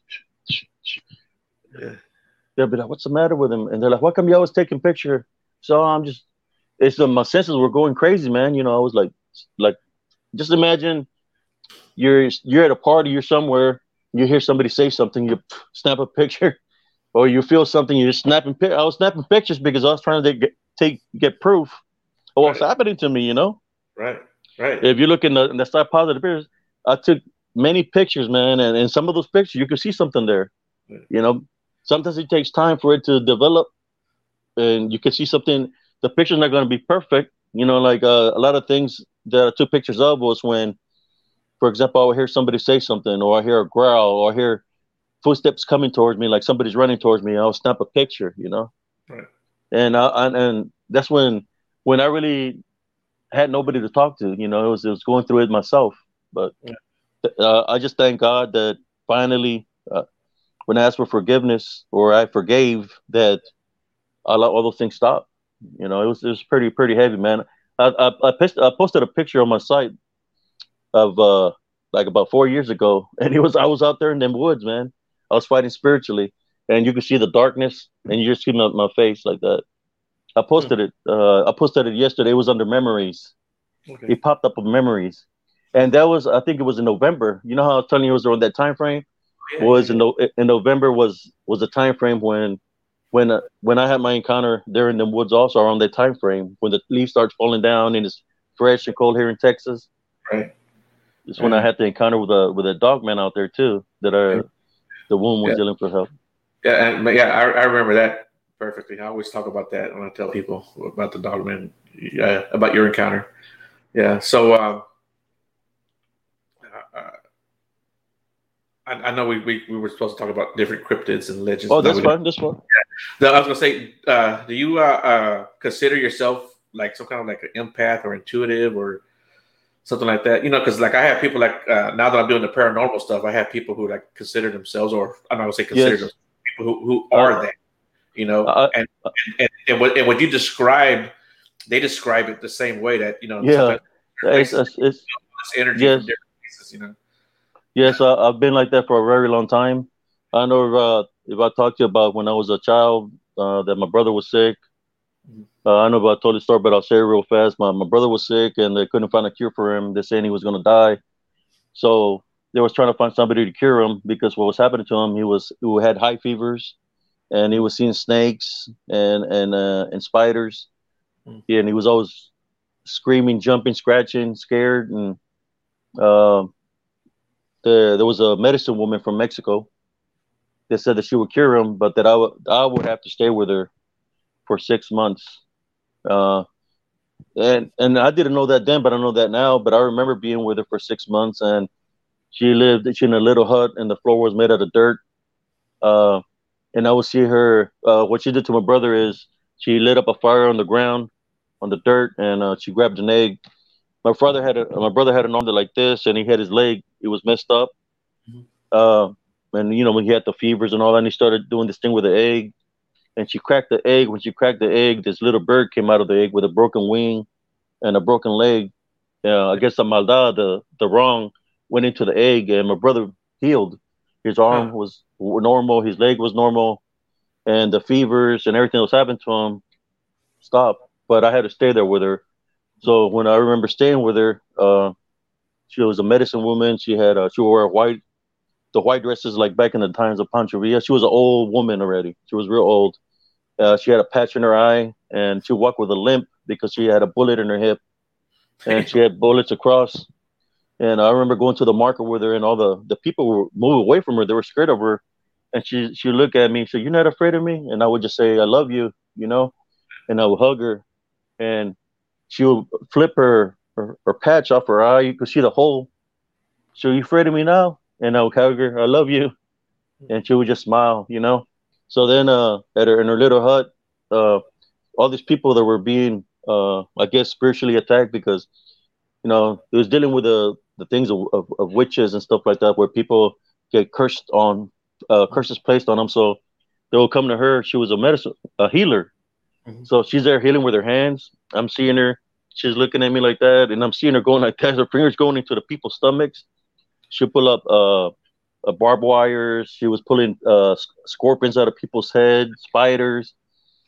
Yeah. They'll be like, "What's the matter with him?" And they're like, "Why come you always taking picture?" So I'm just it's uh, my senses were going crazy, man. You know, I was like, like, just imagine you're you're at a party, you're somewhere, you hear somebody say something, you snap a picture, or you feel something, you're snapping. I was snapping pictures because I was trying to get take get proof of what's right. happening to me. You know, right, right. If you look in the in the side positive pictures, I took many pictures, man, and in some of those pictures you can see something there. Right. You know, sometimes it takes time for it to develop, and you can see something the picture's not going to be perfect. You know, like uh, a lot of things that I took pictures of was when, for example, I would hear somebody say something, or I hear a growl, or I hear footsteps coming towards me, like somebody's running towards me. I'll snap a picture, you know. Right. And I, and that's when when I really had nobody to talk to. You know, it was it was going through it myself. But yeah. uh, I just thank God that finally, uh, when I asked for forgiveness or I forgave, that I let all those things stop. You know, it was it was pretty pretty heavy, man. I I, I, posted, I posted a picture on my site of uh like about four years ago, and it was I was out there in them woods, man. I was fighting spiritually, and you could see the darkness, and you just see my, my face like that. I posted hmm. it. Uh, I posted it yesterday. It was under memories. Okay. It popped up of memories, and that was I think it was in November. You know how I was telling you it was around that time frame. Yeah, was yeah. in in November was was the time frame when when uh, when I had my encounter there in the woods also around that time frame when the leaves starts falling down and it's fresh and cold here in Texas. Right. It's right. when I had the encounter with a with a dog man out there too that I right. the woman was yeah. dealing for help. Yeah, and, yeah, I, I remember that perfectly. I always talk about that when I tell people about the dog man. Yeah, about your encounter. Yeah. So. Um, I, I know we, we, we were supposed to talk about different cryptids and legends. Oh, that's fine. That's fine. Yeah. I was gonna say, uh, do you uh, uh, consider yourself like some kind of like an empath or intuitive or something like that? You know, because like I have people like uh, now that I'm doing the paranormal stuff, I have people who like consider themselves, or I'm not gonna say consider yes. people who, who are uh, that. You know, uh, and, and, and what and what you describe, they describe it the same way that you know. Yeah, it's, it's, it's, energy yes. places, you know. Yes, I, have been like that for a very long time. I know uh, if I talked to you about when I was a child, uh, that my brother was sick. Mm-hmm. Uh, I know about I told the story, but I'll say it real fast. My, my brother was sick and they couldn't find a cure for him. They're saying he was going to die. So they was trying to find somebody to cure him because what was happening to him, he was who had high fevers and he was seeing snakes and and uh, and spiders. Mm. Yeah, and he was always screaming, jumping, scratching, scared, and uh, the, there was a medicine woman from Mexico that said that she would cure him, but that I would I would have to stay with her for six months. Uh, and and I didn't know that then, but I know that now. But I remember being with her for six months, and she lived she in a little hut, and the floor was made out of dirt. Uh, and I would see her. Uh, what she did to my brother is she lit up a fire on the ground, on the dirt, and uh, she grabbed an egg my father had a my brother had an arm like this, and he had his leg. It was messed up. Mm-hmm. Uh, and you know when he had the fevers and all that, and he started doing this thing with the egg, and she cracked the egg. When she cracked the egg, this little bird came out of the egg with a broken wing and a broken leg. Uh, I guess the maldad, the the wrong, went into the egg, and my brother healed. His arm was normal, his leg was normal, and the fevers and everything that was happening to him stopped. But I had to stay there with her. So when I remember staying with her, uh, she was a medicine woman. She had uh, she wore white, the white dresses like back in the times of Pancho Villa. She was an old woman already. She was real old. Uh, she had a patch in her eye, and she walked with a limp because she had a bullet in her hip, and she had bullets across. And I remember going to the market with her, and all the the people were moving away from her. They were scared of her, and she she looked at me. She said, "You're not afraid of me?" And I would just say, "I love you," you know, and I would hug her, and she would flip her her, her patch off her eye. You could see the hole. So you afraid of me now? And I would hug her. I love you, and she would just smile, you know. So then, uh, at her in her little hut, uh, all these people that were being, uh, I guess, spiritually attacked because, you know, it was dealing with the the things of, of, of witches and stuff like that, where people get cursed on, uh, curses placed on them. So they will come to her. She was a medicine, a healer. Mm-hmm. So she's there healing with her hands. I'm seeing her. She's looking at me like that, and I'm seeing her going like that. Her fingers going into the people's stomachs. She pull up uh, barbed wires. She was pulling uh, scorpions out of people's heads, spiders,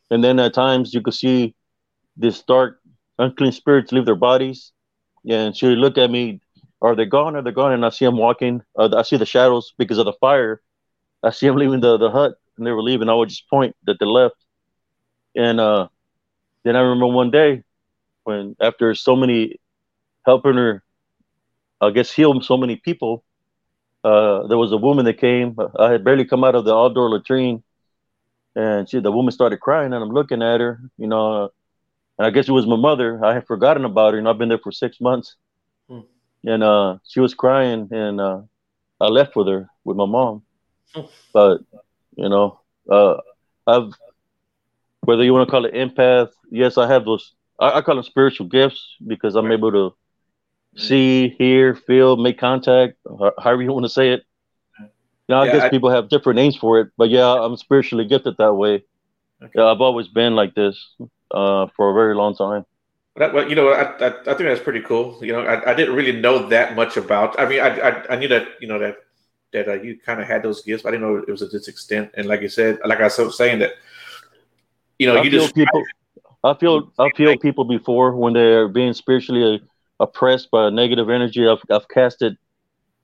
and then at times you could see this dark, unclean spirits leave their bodies. And she would look at me are they gone? Are they gone? And I see them walking. Uh, I see the shadows because of the fire. I see them leaving the, the hut and they were leaving. I would just point that they left. And uh, then I remember one day when, after so many helping her, I guess, heal so many people, uh, there was a woman that came. I had barely come out of the outdoor latrine. And she, the woman started crying, and I'm looking at her, you know, and I guess it was my mother. I had forgotten about her, and I've been there for six months and uh, she was crying, and uh, I left with her with my mom. Oh. But you know, uh, I've whether you want to call it empath, yes, I have those. I, I call them spiritual gifts because I'm able to see, hear, feel, make contact, however you want to say it. You know, I yeah, guess I, people have different names for it, but yeah, I'm spiritually gifted that way. Okay. Yeah, I've always been like this uh, for a very long time. That, well, you know, I, I, I, think that's pretty cool. You know, I, I didn't really know that much about. I mean, I I, I knew that you know that that uh, you kind of had those gifts. I didn't know it was to this extent. And like you said, like I was saying that, you know, I you just people. I feel I feel people before when they're being spiritually oppressed by negative energy. I've I've casted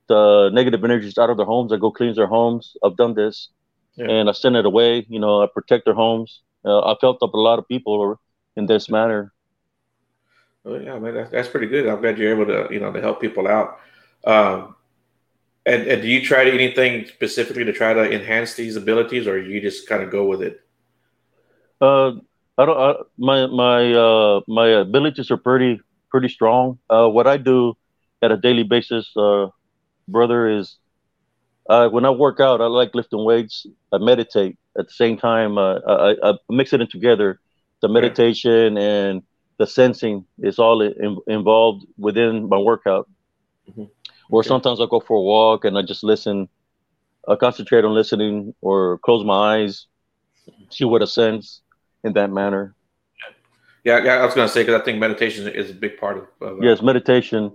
the negative energies out of their homes. I go cleanse their homes. I've done this, yeah. and I send it away. You know, I protect their homes. Uh, I felt up a lot of people in this manner. Well, yeah, man, that's, that's pretty good. I'm glad you're able to, you know, to help people out. Um, and, and do you try to anything specifically to try to enhance these abilities, or you just kind of go with it? Uh, I don't. I, my my uh, my abilities are pretty pretty strong. Uh, what I do at a daily basis, uh, brother, is uh, when I work out, I like lifting weights. I meditate at the same time. Uh, I, I mix it in together, the meditation yeah. and the sensing is all in, involved within my workout. Mm-hmm. Or okay. sometimes I go for a walk and I just listen. I concentrate on listening or close my eyes, see what I sense in that manner. Yeah, yeah I was going to say because I think meditation is a big part of. of uh, yes, meditation.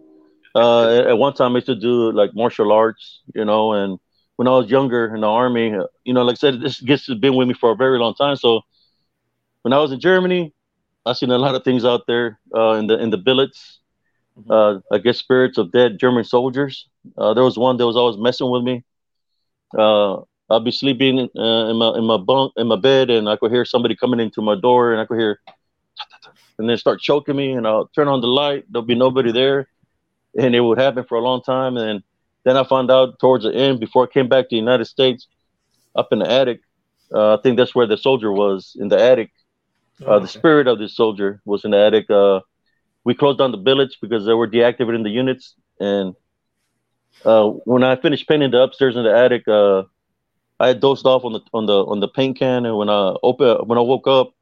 Uh, at one time, I used to do like martial arts, you know, and when I was younger in the army, you know, like I said, this gets been with me for a very long time. So when I was in Germany, I've seen a lot of things out there uh, in the in the billets. Mm-hmm. Uh, I guess spirits of dead German soldiers. Uh, there was one that was always messing with me. I'll be sleeping uh, in my in my bunk in my bed, and I could hear somebody coming into my door, and I could hear, and then start choking me, and I'll turn on the light. There'll be nobody there, and it would happen for a long time. And then I found out towards the end, before I came back to the United States, up in the attic. Uh, I think that's where the soldier was in the attic uh, the spirit of this soldier was in the attic. Uh, we closed down the billets because they were deactivating the units. And uh, when I finished painting the upstairs in the attic, uh, I had dozed off on the on the on the paint can. And when I open when I woke up,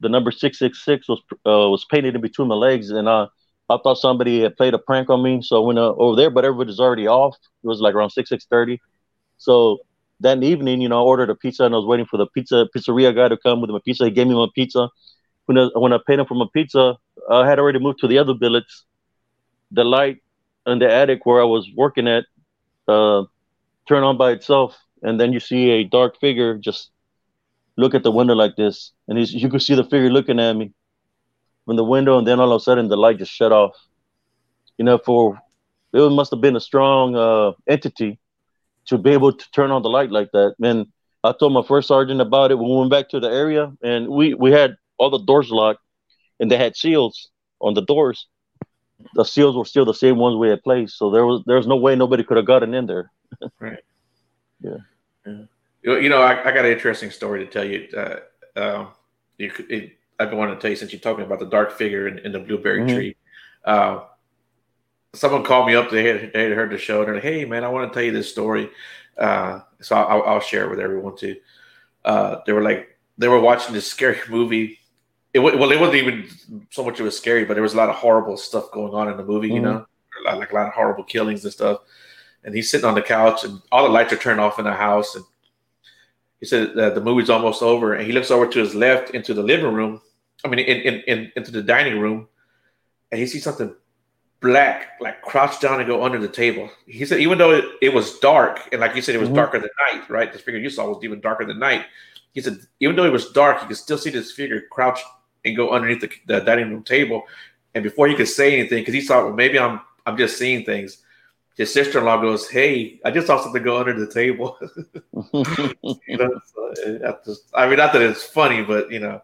the number six six six was uh, was painted in between my legs, and I I thought somebody had played a prank on me. So I went uh, over there, but everybody's already off. It was like around six six thirty. So that evening, you know, I ordered a pizza and I was waiting for the pizza pizzeria guy to come with my pizza. He gave me my pizza. When I, when I paid him for my pizza, I had already moved to the other billets. The light in the attic where I was working at uh, turned on by itself, and then you see a dark figure just look at the window like this, and he's, you could see the figure looking at me from the window, and then all of a sudden the light just shut off. You know, for it must have been a strong uh, entity to be able to turn on the light like that. And I told my first sergeant about it we went back to the area, and we we had all the doors locked, and they had seals on the doors. The seals were still the same ones we had placed, so there was there was no way nobody could have gotten in there. right. Yeah. Yeah. You know, I, I, got an interesting story to tell you. Uh, um, you it, I've been wanting to tell you since you're talking about the dark figure in, in the blueberry mm-hmm. tree. Uh, someone called me up. They had, they had heard the show. And they're like, "Hey, man, I want to tell you this story." Uh, so I'll, I'll, share it with everyone too. Uh, they were like, they were watching this scary movie. It well, it wasn't even so much it was scary, but there was a lot of horrible stuff going on in the movie. Mm-hmm. You know, like a lot of horrible killings and stuff. And he's sitting on the couch, and all the lights are turned off in the house, and he said that the movie's almost over, and he looks over to his left into the living room. I mean, in, in, in into the dining room, and he sees something black, like crouch down and go under the table. He said, even though it, it was dark, and like you said, it was mm-hmm. darker than night, right? This figure you saw was even darker than night. He said, even though it was dark, you could still see this figure crouch and go underneath the, the dining room table. And before he could say anything, because he thought, well, maybe I'm I'm just seeing things. His sister in law goes, "Hey, I just saw something go under the table." you know, so just, I mean, not that it's funny, but you know,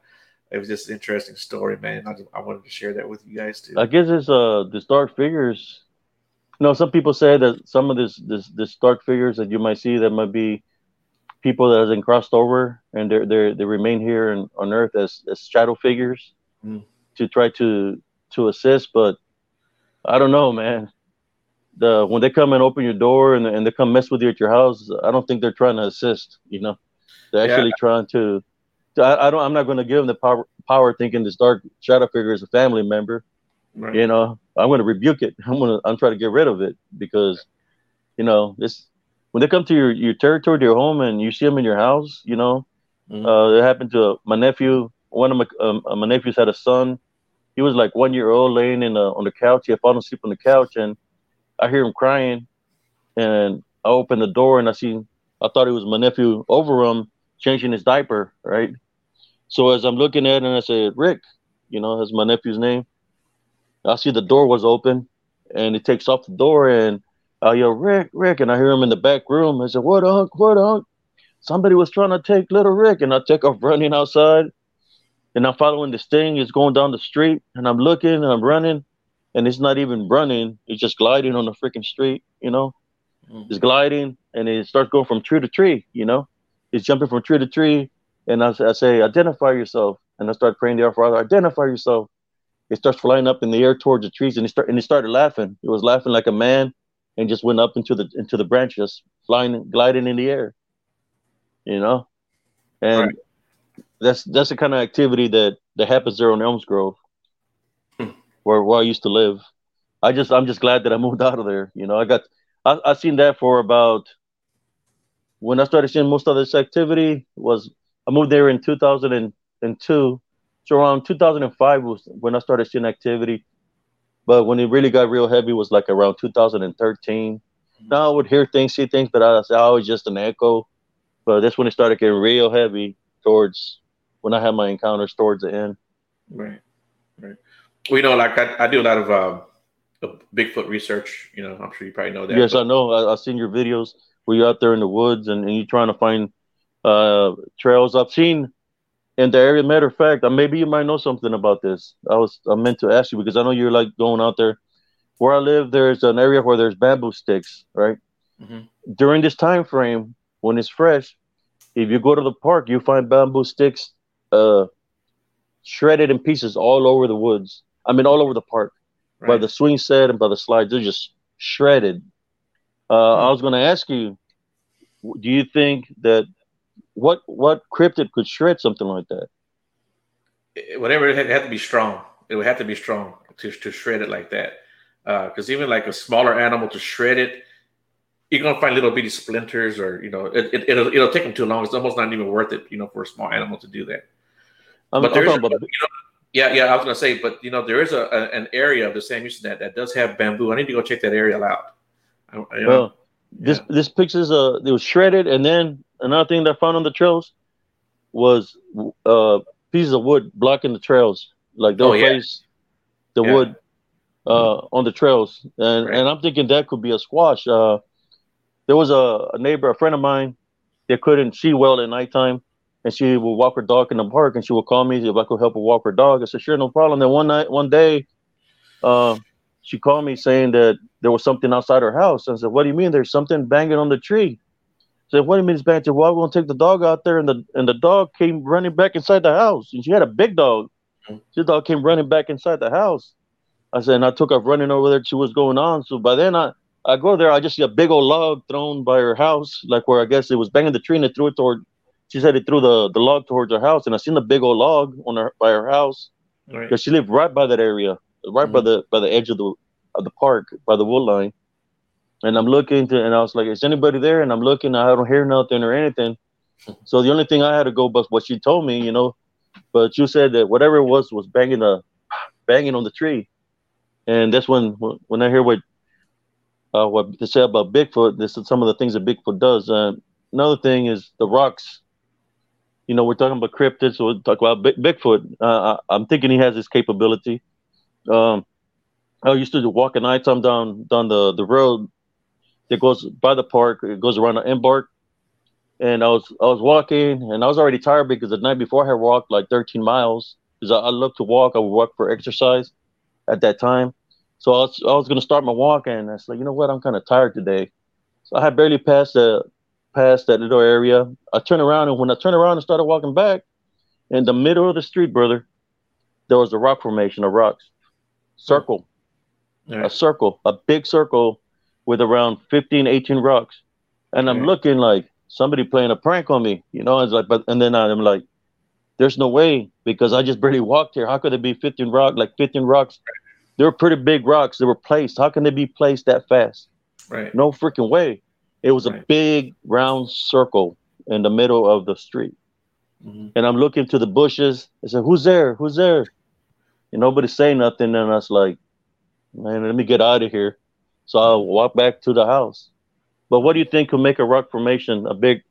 it was just an interesting story, man. I, just, I wanted to share that with you guys too. I guess it's uh the dark figures. You know, some people say that some of this this this dark figures that you might see that might be people that hasn't crossed over and they they they remain here in, on Earth as as shadow figures mm. to try to to assist, but I don't know, man. The when they come and open your door and, and they come mess with you at your house, I don't think they're trying to assist. You know, they're actually yeah. trying to I, I don't. I'm not going to give them the power, power thinking this dark shadow figure is a family member. Right. You know, I'm going to rebuke it. I'm going to. I'm trying to get rid of it because, you know, this when they come to your your territory, to your home, and you see them in your house. You know, mm-hmm. uh, it happened to my nephew. One of my um, uh, my nephews had a son. He was like one year old, laying in a, on the couch. He had fallen asleep on the couch, and I hear him crying. And I open the door, and I see. I thought it was my nephew over him changing his diaper, right? So as I'm looking at it, and I said, Rick, you know, that's my nephew's name. I see the door was open, and he takes off the door, and I yell, Rick, Rick, and I hear him in the back room. I said, What, Unc? What, Unc? Somebody was trying to take little Rick, and I take off running outside, and I'm following this thing. It's going down the street, and I'm looking, and I'm running, and it's not even running. It's just gliding on the freaking street, you know. Mm-hmm. It's gliding, and it starts going from tree to tree, you know. It's jumping from tree to tree, and I, I say, identify yourself. And I start praying to our Father, identify yourself. It starts flying up in the air towards the trees, and it start and he started laughing. It was laughing like a man, and just went up into the into the branches, flying, gliding in the air. You know, and right. that's that's the kind of activity that that happens there on Elms Grove. Where where I used to live. I just I'm just glad that I moved out of there. You know, I got I I seen that for about when I started seeing most of this activity was I moved there in 2002. So around 2005 was when I started seeing activity. But when it really got real heavy was like around 2013. Now I would hear things, see things, but I oh, it's just an echo. But that's when it started getting real heavy towards when I had my encounters towards the end. Right, right. Well, you know, like I, I do a lot of uh, Bigfoot research. You know, I'm sure you probably know that. Yes, but... I know. I, have seen your videos where you're out there in the woods and, and you're trying to find uh, trails I've seen in the area. Matter of fact, uh, maybe you might know something about this. I was I meant to ask you because I know you're like going out there. Where I live, there's an area where there's bamboo sticks, right? Mm-hmm. During this time frame, when it's fresh, if you go to the park, you find bamboo sticks uh, shredded in pieces all over the woods. I mean, all over the park, right. by the swing set and by the slides. They're just shredded. Uh, mm-hmm. I was going to ask you, do you think that what what cryptid could shred something like that? Whatever it had, to be strong. It would have to be strong to, to shred it like that. Because uh, even like a smaller animal to shred it, you're gonna find little bitty splinters, or you know, it, it, will it'll take them too long. It's almost not even worth it, you know, for a small animal to do that. I'm, but there's, you know, yeah, yeah, I was gonna say, but you know, there is a, a an area of the Sam Houston that that does have bamboo. I need to go check that area out. I, know, well, this yeah. this picture's uh, it was shredded, and then another thing that I found on the trails was uh pieces of wood blocking the trails. Like they'll oh, yeah. place the yeah. wood uh on the trails, and right. and I'm thinking that could be a squatch. Uh, there was a, a neighbor, a friend of mine, that couldn't see well at nighttime, and she would walk her dog in the park, and she would call me if I could help her walk her dog. I said, sure, no problem. Then one night, one day, uh, she called me saying that there was something outside her house. I said, what do you mean? There's something banging on the tree. I said, what do you mean it's banging? Well, we're gonna take the dog out there, and the and the dog came running back inside the house, and she had a big dog. Mm-hmm. The dog came running back inside the house. I said, and I took off running over there to see what's going on. So by then I I go there, I just see a big old log thrown by her house, like where I guess it was banging the tree and it threw it toward. She said it threw the, the log towards her house, and I seen the big old log on her by her house because right. she lived right by that area, right mm-hmm. by the by the edge of the of the park, by the wood line. And I'm looking to, and I was like, "Is anybody there?" And I'm looking, I don't hear nothing or anything. So the only thing I had to go by was what she told me, you know. But you said that whatever it was was banging the banging on the tree, and that's when when I hear what uh, what to say about Bigfoot. This is some of the things that Bigfoot does. Uh, another thing is the rocks. You know, we're talking about cryptids, so we'll talk about Bigfoot. Uh, I, am thinking he has this capability. Um, I used to walk at night time down down the, the road that goes by the park. It goes around the embark, and I was I was walking, and I was already tired because the night before I had walked like 13 miles. Because I, I love to walk. I would walk for exercise at that time so I was, I was going to start my walk, and I was like, you know what, I'm kind of tired today. So I had barely passed the past that little area. I turned around, and when I turned around and started walking back, in the middle of the street, brother, there was a rock formation of rocks, circle, a circle, a big circle with around 15, 18 rocks. And I'm looking like somebody playing a prank on me, you know. I was like, but and then I'm like, there's no way because I just barely walked here. How could it be 15 rock, like 15 rocks they were pretty big rocks that were placed. How can they be placed that fast? Right. No freaking way. It was right. a big round circle in the middle of the street. Mm-hmm. And I'm looking to the bushes. I said, Who's there? Who's there? And nobody say nothing. And I was like, Man, let me get out of here. So I walk back to the house. But what do you think could make a rock formation a big?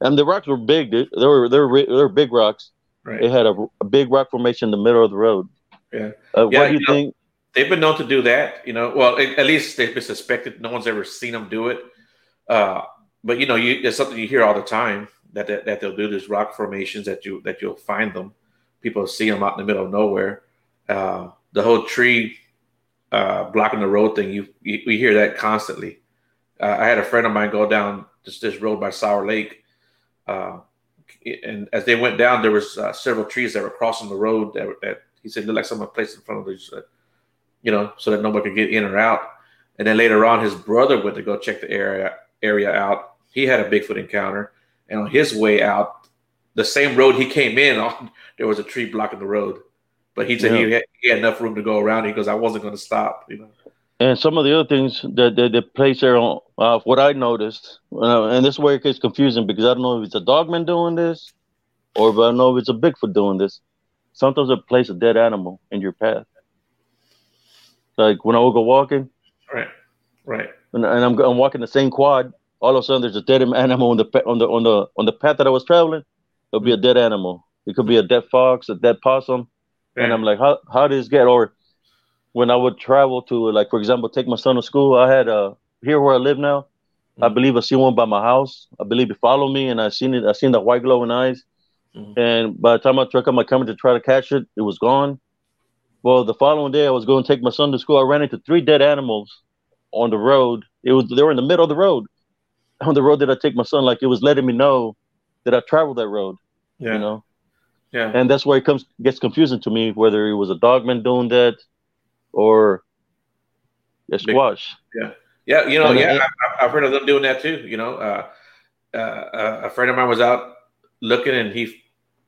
And the rocks were big. Dude. They were they were they were big rocks. Right. It had a, a, big rock formation in the middle of the road. Yeah. Uh, yeah what do you, you know, think? they've been known to do that. You know, well, at least they've been suspected. No one's ever seen them do it. Uh, but you know, you, it's something you hear all the time that, that, that they'll do. these rock formations that you that you'll find them. People see them out in the middle of nowhere. Uh, the whole tree uh, blocking the road thing. You, we hear that constantly. Uh, I had a friend of mine go down this this road by Sour Lake. Uh, and as they went down, there was uh, several trees that were crossing the road that, that he said looked like someone placed in front of these you know, so that nobody could get in or out. And then later on, his brother went to go check the area area out. He had a Bigfoot encounter, and on his way out, the same road he came in on, there was a tree blocking the road. But he said yeah. he, had, he, had, enough room to go around. He goes, I wasn't going to stop. You know. And some of the other things that that, that place there on uh, what I noticed, uh, and this is where it gets confusing because I don't know if it's a dogman doing this, or if I know if it's a Bigfoot doing this. Sometimes it place a dead animal in your path. Like when I would go walking, right, right, and, and I'm, I'm walking the same quad. All of a sudden, there's a dead animal on the on the on the on the path that I was traveling. It'll be a dead animal. It could be a dead fox, a dead possum, yeah. and I'm like, how how does get? Or when I would travel to, like for example, take my son to school, I had uh here where I live now. Mm-hmm. I believe I see one by my house. I believe it followed me, and I seen it. I seen the white glowing eyes. Mm-hmm. And by the time I took out my camera to try to catch it, it was gone. Well, the following day, I was going to take my son to school. I ran into three dead animals on the road. It was they were in the middle of the road, on the road that I take my son. Like it was letting me know that I traveled that road. Yeah. You know. Yeah. And that's where it comes gets confusing to me whether it was a dogman doing that or a squatch. Yeah. Yeah. You know. And yeah. I, have heard of them doing that too. You know. Uh, uh, a friend of mine was out looking, and he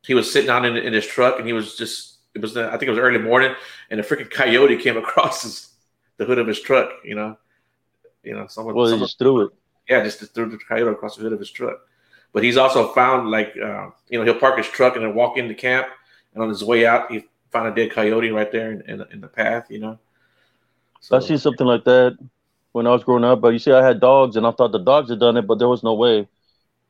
he was sitting down in, in his truck, and he was just it was the, I think it was early morning, and a freaking coyote came across his, the hood of his truck. You know, you know, someone. Well, someone, just threw it. Yeah, just threw the coyote across the hood of his truck. But he's also found like uh, you know he'll park his truck and then walk into camp, and on his way out he found a dead coyote right there in, in, in the path. You know. So, I see something like that when I was growing up. But you see, I had dogs, and I thought the dogs had done it, but there was no way.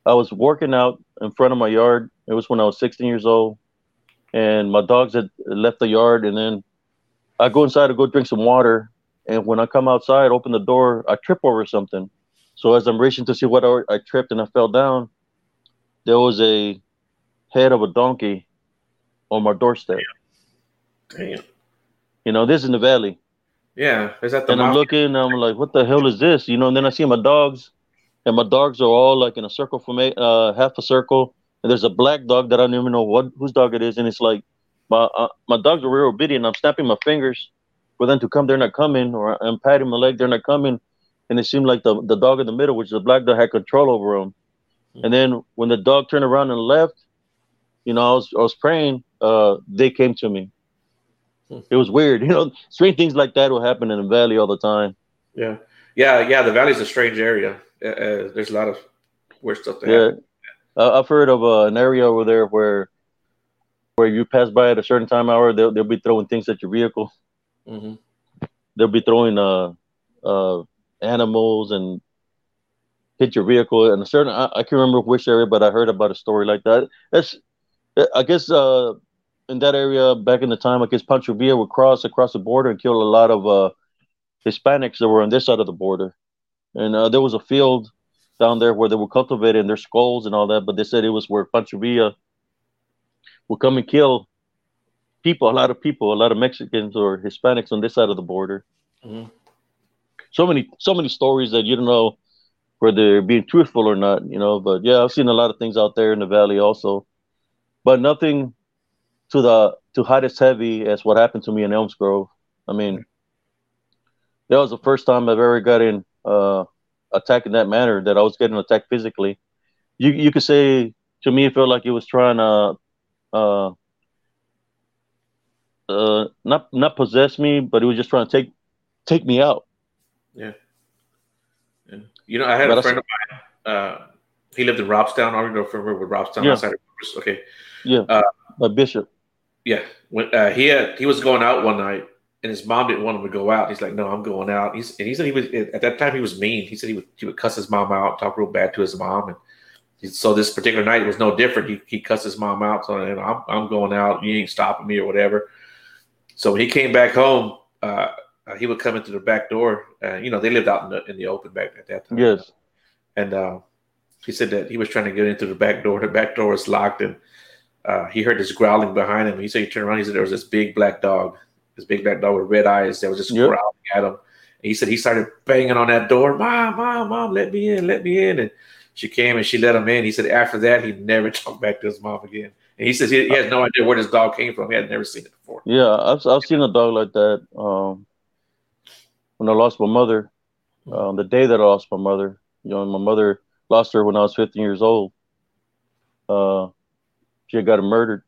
I was working out in front of my yard. It was when I was 16 years old, and my dogs had left the yard. And then I go inside to go drink some water, and when I come outside, open the door, I trip over something. So as I'm reaching to see what I, I tripped and I fell down, there was a head of a donkey on my doorstep. Damn. You know, this is in the valley. Yeah, is that the? And I'm looking, and I'm like, what the hell is this? You know, and then I see my dogs, and my dogs are all like in a circle for me, uh, half a circle. And there's a black dog that I don't even know what whose dog it is, and it's like my uh, my dogs are real obedient. I'm snapping my fingers for them to come, they're not coming, or I'm patting my leg, they're not coming. And it seemed like the the dog in the middle, which is the black dog, had control over them. Mm-hmm. And then when the dog turned around and left, you know, I was I was praying. Uh, they came to me. Hmm. It was weird, you know. Strange things like that will happen in the valley all the time. Yeah, yeah, yeah. The valley's a strange area. Uh, uh there's a lot of weird stuff there. Yeah, uh, I've heard of uh, an area over there where where you pass by at a certain time hour, they'll they'll be throwing things at your vehicle. Mm-hmm. They'll be throwing uh uh animals and hit your vehicle and a certain I, I can't remember which area, but I heard about a story like that. That's I guess uh in that area back in the time, I guess Pancho Villa would cross across the border and kill a lot of uh Hispanics that were on this side of the border. And uh, there was a field down there where they were cultivating their skulls and all that, but they said it was where Pancho Villa would come and kill people, a lot of people, a lot of Mexicans or Hispanics on this side of the border. Mm-hmm. So many, so many stories that you don't know whether they're being truthful or not, you know. But yeah, I've seen a lot of things out there in the valley also, but nothing to the to hide as heavy as what happened to me in Elms Grove. I mean, that was the first time I've ever gotten uh, attacked in that manner. That I was getting attacked physically. You you could say to me, it felt like it was trying to uh, uh, not not possess me, but he was just trying to take take me out. Yeah. yeah. You know, I had but a friend of mine. Uh, he lived in Robstown. I don't know if you remember Robstown yeah. outside of Okay. Yeah. Uh, a Bishop. Yeah. When uh, he had he was going out one night and his mom didn't want him to go out. He's like, "No, I'm going out." He's and he said he was at that time he was mean. He said he would he would cuss his mom out, talk real bad to his mom, and so this particular night was no different. He, he cussed his mom out, so I'm, I'm going out. You ain't stopping me or whatever. So when he came back home, uh, uh, he would come into the back door. Uh, you know, they lived out in the in the open back at that time. Yes. And uh, he said that he was trying to get into the back door. The back door was locked, and uh, he heard this growling behind him. He said he turned around. He said there was this big black dog, this big black dog with red eyes that was just yep. growling at him. And he said he started banging on that door. Mom, mom, mom, let me in, let me in. And she came and she let him in. He said after that he never talked back to his mom again. And he says he, he has no idea where this dog came from. He had never seen it before. Yeah, I've I've seen a dog like that. Um, when I lost my mother, um, the day that I lost my mother, you know, my mother lost her when I was 15 years old. Uh, she had got murdered.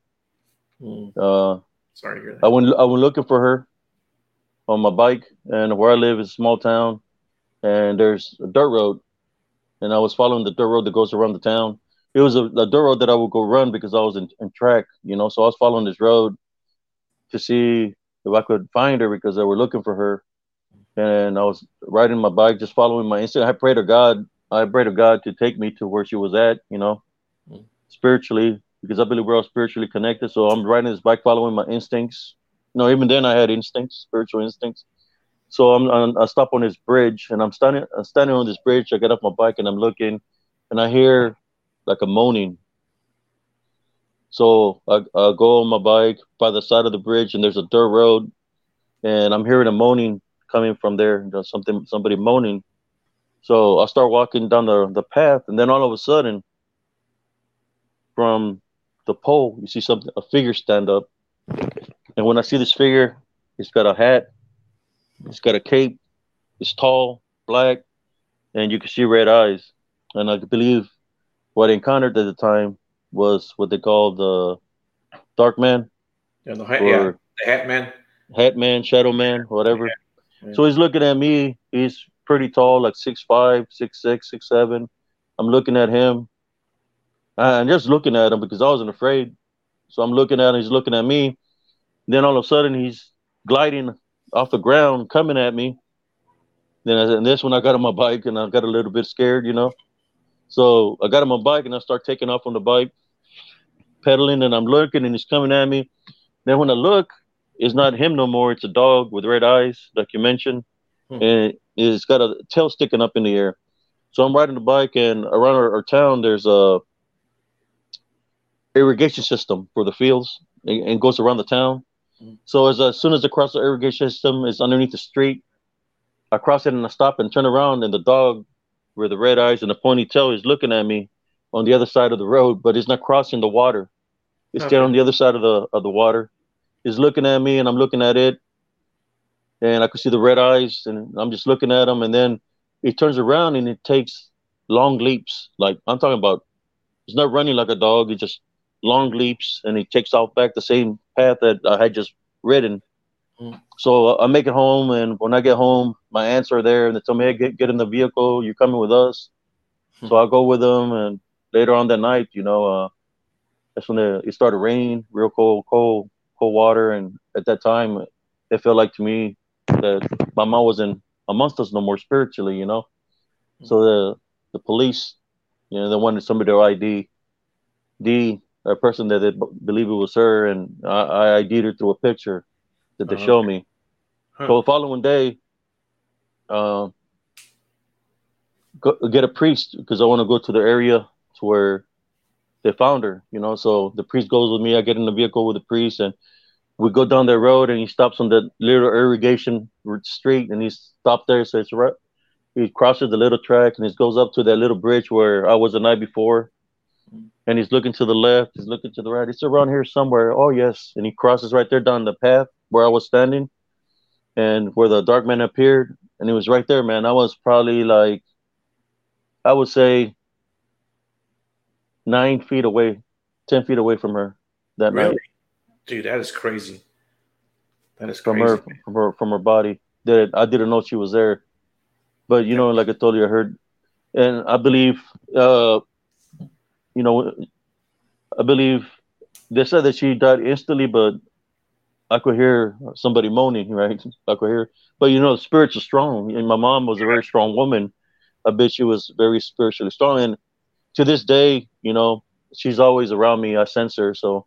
Mm. Uh, Sorry to hear that. I went I went looking for her on my bike, and where I live is a small town, and there's a dirt road and I was following the dirt road that goes around the town. It was a, a dirt road that I would go run because I was in, in, track, you know. So I was following this road to see if I could find her because they were looking for her. And I was riding my bike, just following my instinct. I prayed to God. I prayed to God to take me to where she was at, you know, mm. spiritually, because I believe we're all spiritually connected. So I'm riding this bike, following my instincts. You know, even then I had instincts, spiritual instincts. So I'm, I'm, i stop on this bridge and I'm standing I'm standing on this bridge. I get off my bike and I'm looking, and I hear like a moaning. So I, I go on my bike by the side of the bridge and there's a dirt road, and I'm hearing a moaning coming from there. Something somebody moaning. So I start walking down the, the path, and then all of a sudden, from the pole, you see something a figure stand up. And when I see this figure, it's got a hat it's got a cape. it's tall, black, and you can see red eyes. And I believe what I encountered at the time was what they call the Dark Man. Yeah, the, hat, yeah, the Hat Man. Hat Man, Shadow Man, whatever. Yeah. Yeah. So he's looking at me. He's pretty tall, like six five, six six, six seven. I'm looking at him, and just looking at him because I wasn't afraid. So I'm looking at him, he's looking at me. Then all of a sudden he's gliding off the ground, coming at me. Then I, and this when I got on my bike and I got a little bit scared, you know. So I got on my bike and I start taking off on the bike, pedaling, and I'm looking and he's coming at me. Then when I look, it's not him no more. It's a dog with red eyes, like you mentioned, hmm. and it's got a tail sticking up in the air. So I'm riding the bike, and around our, our town, there's a irrigation system for the fields, and, and goes around the town. Hmm. So as, as soon as I cross the irrigation system, it's underneath the street. I cross it and I stop and turn around, and the dog with the red eyes and the ponytail is looking at me on the other side of the road, but it's not crossing the water. It's okay. on the other side of the of the water. It's looking at me, and I'm looking at it, and I could see the red eyes, and I'm just looking at him, and then it turns around and it takes long leaps. Like I'm talking about, it's not running like a dog. It just long leaps, and it takes off back the same path that I had just ridden. Mm. So I make it home, and when I get home, my aunts are there, and they tell me, "Hey, get get in the vehicle. You're coming with us." Mm. So I go with them, and later on that night, you know, uh, that's when the, it started raining, real cold, cold, cold water, and at that time, it felt like to me that my mom wasn't amongst us no more spiritually, you know. Mm-hmm. So the the police, you know, they wanted somebody to ID, D, a person that they believe it was her, and I, I ID'd her through a picture that they uh-huh. show me. Huh. So the following day, uh, go, get a priest because I want to go to the area to where they found her, you know. So the priest goes with me. I get in the vehicle with the priest, and we go down the road, and he stops on the little irrigation street, and he stopped there. So it's right. He crosses the little track, and he goes up to that little bridge where I was the night before. And he's looking to the left. He's looking to the right. It's around here somewhere. Oh yes, and he crosses right there down the path where I was standing, and where the dark man appeared, and he was right there, man. I was probably like, I would say nine feet away, ten feet away from her that really? night. Dude, that is crazy. That is from her from her from her body. That I didn't know she was there, but you know, like I told you, I heard, and I believe, uh, you know, I believe they said that she died instantly, but I could hear somebody moaning, right? I could hear, but you know, spirits are strong, and my mom was a very strong woman. I bet she was very spiritually strong, and to this day, you know, she's always around me. I sense her. So,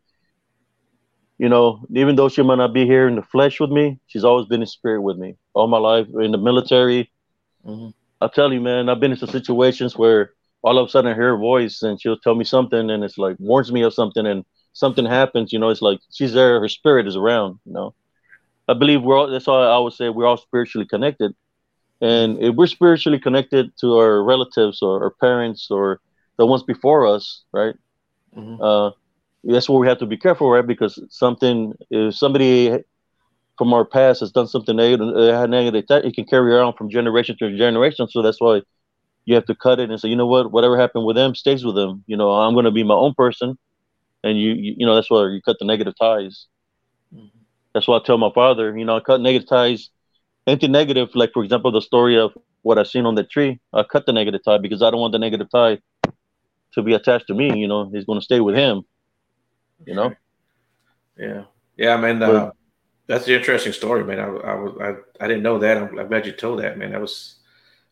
you know, even though she might not be here in the flesh with me, she's always been in spirit with me all my life in the military. Mm-hmm. I'll tell you, man, I've been in some situations where all of a sudden I hear her voice and she'll tell me something and it's like warns me of something and something happens, you know, it's like she's there, her spirit is around, you know. I believe we're all, that's all I would say, we're all spiritually connected. And if we're spiritually connected to our relatives or our parents or the ones before us, right? Mm-hmm. Uh, that's where we have to be careful, right? Because something, if somebody from our past has done something negative, uh, negative it can carry around from generation to generation. So that's why you have to cut it and say, you know what, whatever happened with them stays with them. You know, I'm going to be my own person, and you, you, you know, that's why you cut the negative ties. Mm-hmm. That's why I tell my father, you know, I cut negative ties. Anything negative, like for example, the story of what I've seen on the tree, I cut the negative tie because I don't want the negative tie to be attached to me. You know, he's going to stay with him. You know. Yeah, yeah, man. Uh, that's an interesting story, man. I, I, I, I didn't know that. I'm, I'm, glad you told that, man. That was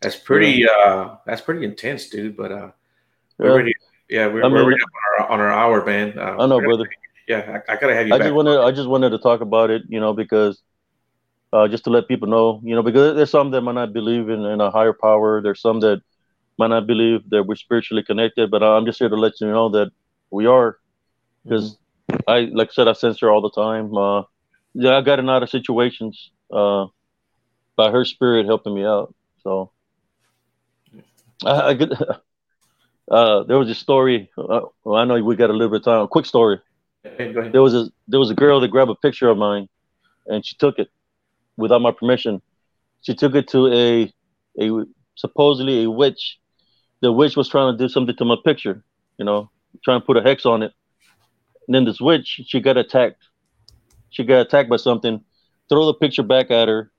that's pretty uh that's pretty intense, dude. But uh, we're yeah. ready. Yeah, we're, I mean, we're on, our, on our hour, man. Uh, I know, brother. Yeah, I, I, gotta have you. I just wanted I just wanted to talk about it, you know, because uh, just to let people know, you know, because there's some that might not believe in, in a higher power. There's some that might not believe that we're spiritually connected, but I'm just here to let you know that we are. Because mm-hmm. I, like I said, I censor all the time. Uh, yeah, I got in out of situations uh, by her spirit helping me out. So I, I get, uh, there was a story. Uh, well, I know we got a little bit of time. Quick story. there was a there was a girl that grabbed a picture of mine, and she took it without my permission. She took it to a a supposedly a witch the witch was trying to do something to my picture, you know, trying to put a hex on it. And then this witch, she got attacked. She got attacked by something, throw the picture back at her,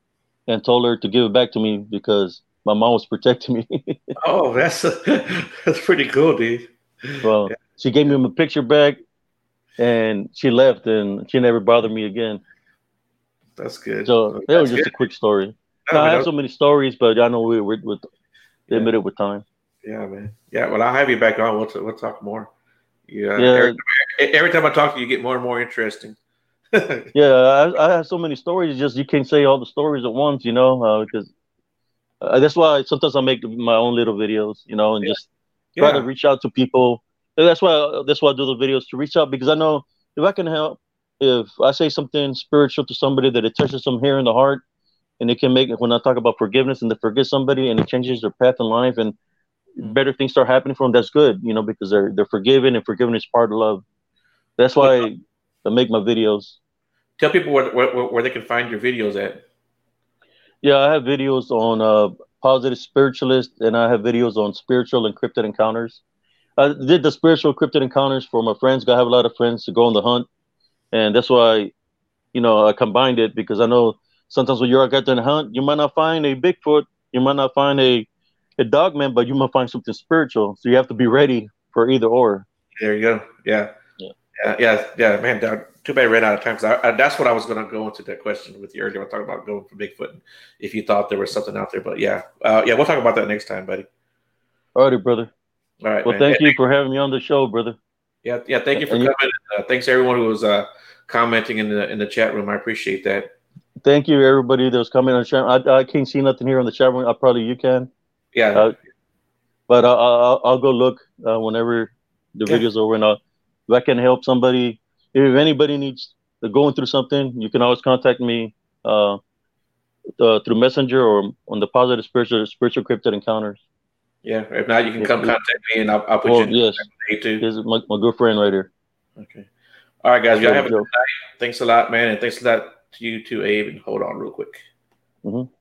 and told her to give it back to me because my mom was protecting me. oh, that's that's pretty cool, dude. Well, yeah. she gave me a picture back, and she left, and she never bothered me again. That's good. So that was just good. a quick story. No, I have so many stories, but I know we, we're, limited yeah. with time. Yeah, man. Yeah, well, I'll have you back on. We'll, t- we'll talk more. Yeah. yeah. Every, every, time I talk to you, you get more and more interesting. yeah, I, I, have so many stories. Just you can't say all the stories at once, you know, because uh, uh, that's why sometimes I make my own little videos, you know, and yeah. just try yeah. to reach out to people. And that's why that's why I do the videos to reach out because I know if I can help, if I say something spiritual to somebody that it touches them here in the heart, and it can make when I talk about forgiveness and to forgive somebody and it changes their path in life and better things start happening for them, that's good, you know, because they're they're forgiven and forgiveness is part of love. That's why I make my videos. Tell people where, where, where they can find your videos at. Yeah, I have videos on uh, positive spiritualist, and I have videos on spiritual encrypted encounters. I did the spiritual encrypted encounters for my friends. I have a lot of friends to go on the hunt, and that's why, you know, I combined it because I know sometimes when you're out there the hunt, you might not find a Bigfoot, you might not find a a dog man, but you might find something spiritual. So you have to be ready for either or. There you go. Yeah. Yeah. Yeah. Yeah. yeah man, too bad I ran out of time because that's what I was going to go into that question with you earlier. I talking about going for Bigfoot. If you thought there was something out there, but yeah, uh, yeah, we'll talk about that next time, buddy. All righty, brother. All right. Well, man. thank you for having me on the show, brother. Yeah, yeah. Thank you for and coming. Uh, thanks everyone who was uh, commenting in the in the chat room. I appreciate that. Thank you, everybody that was coming on the chat. I, I can't see nothing here on the chat room. I probably you can. Yeah. Uh, but I'll, I'll, I'll go look uh, whenever the yeah. videos over, and I'll, if I can help somebody, if anybody needs going through something, you can always contact me uh, uh, through Messenger or on the Positive Spiritual Spiritual Cryptid Encounters. Yeah, if not, you can come contact me and I'll, I'll put well, you. Yes, too. This is my, my good friend right here. Okay. All right, guys. Y'all have a good night. Thanks a lot, man, and thanks a lot to you too, Abe. And hold on real quick. Mm-hmm.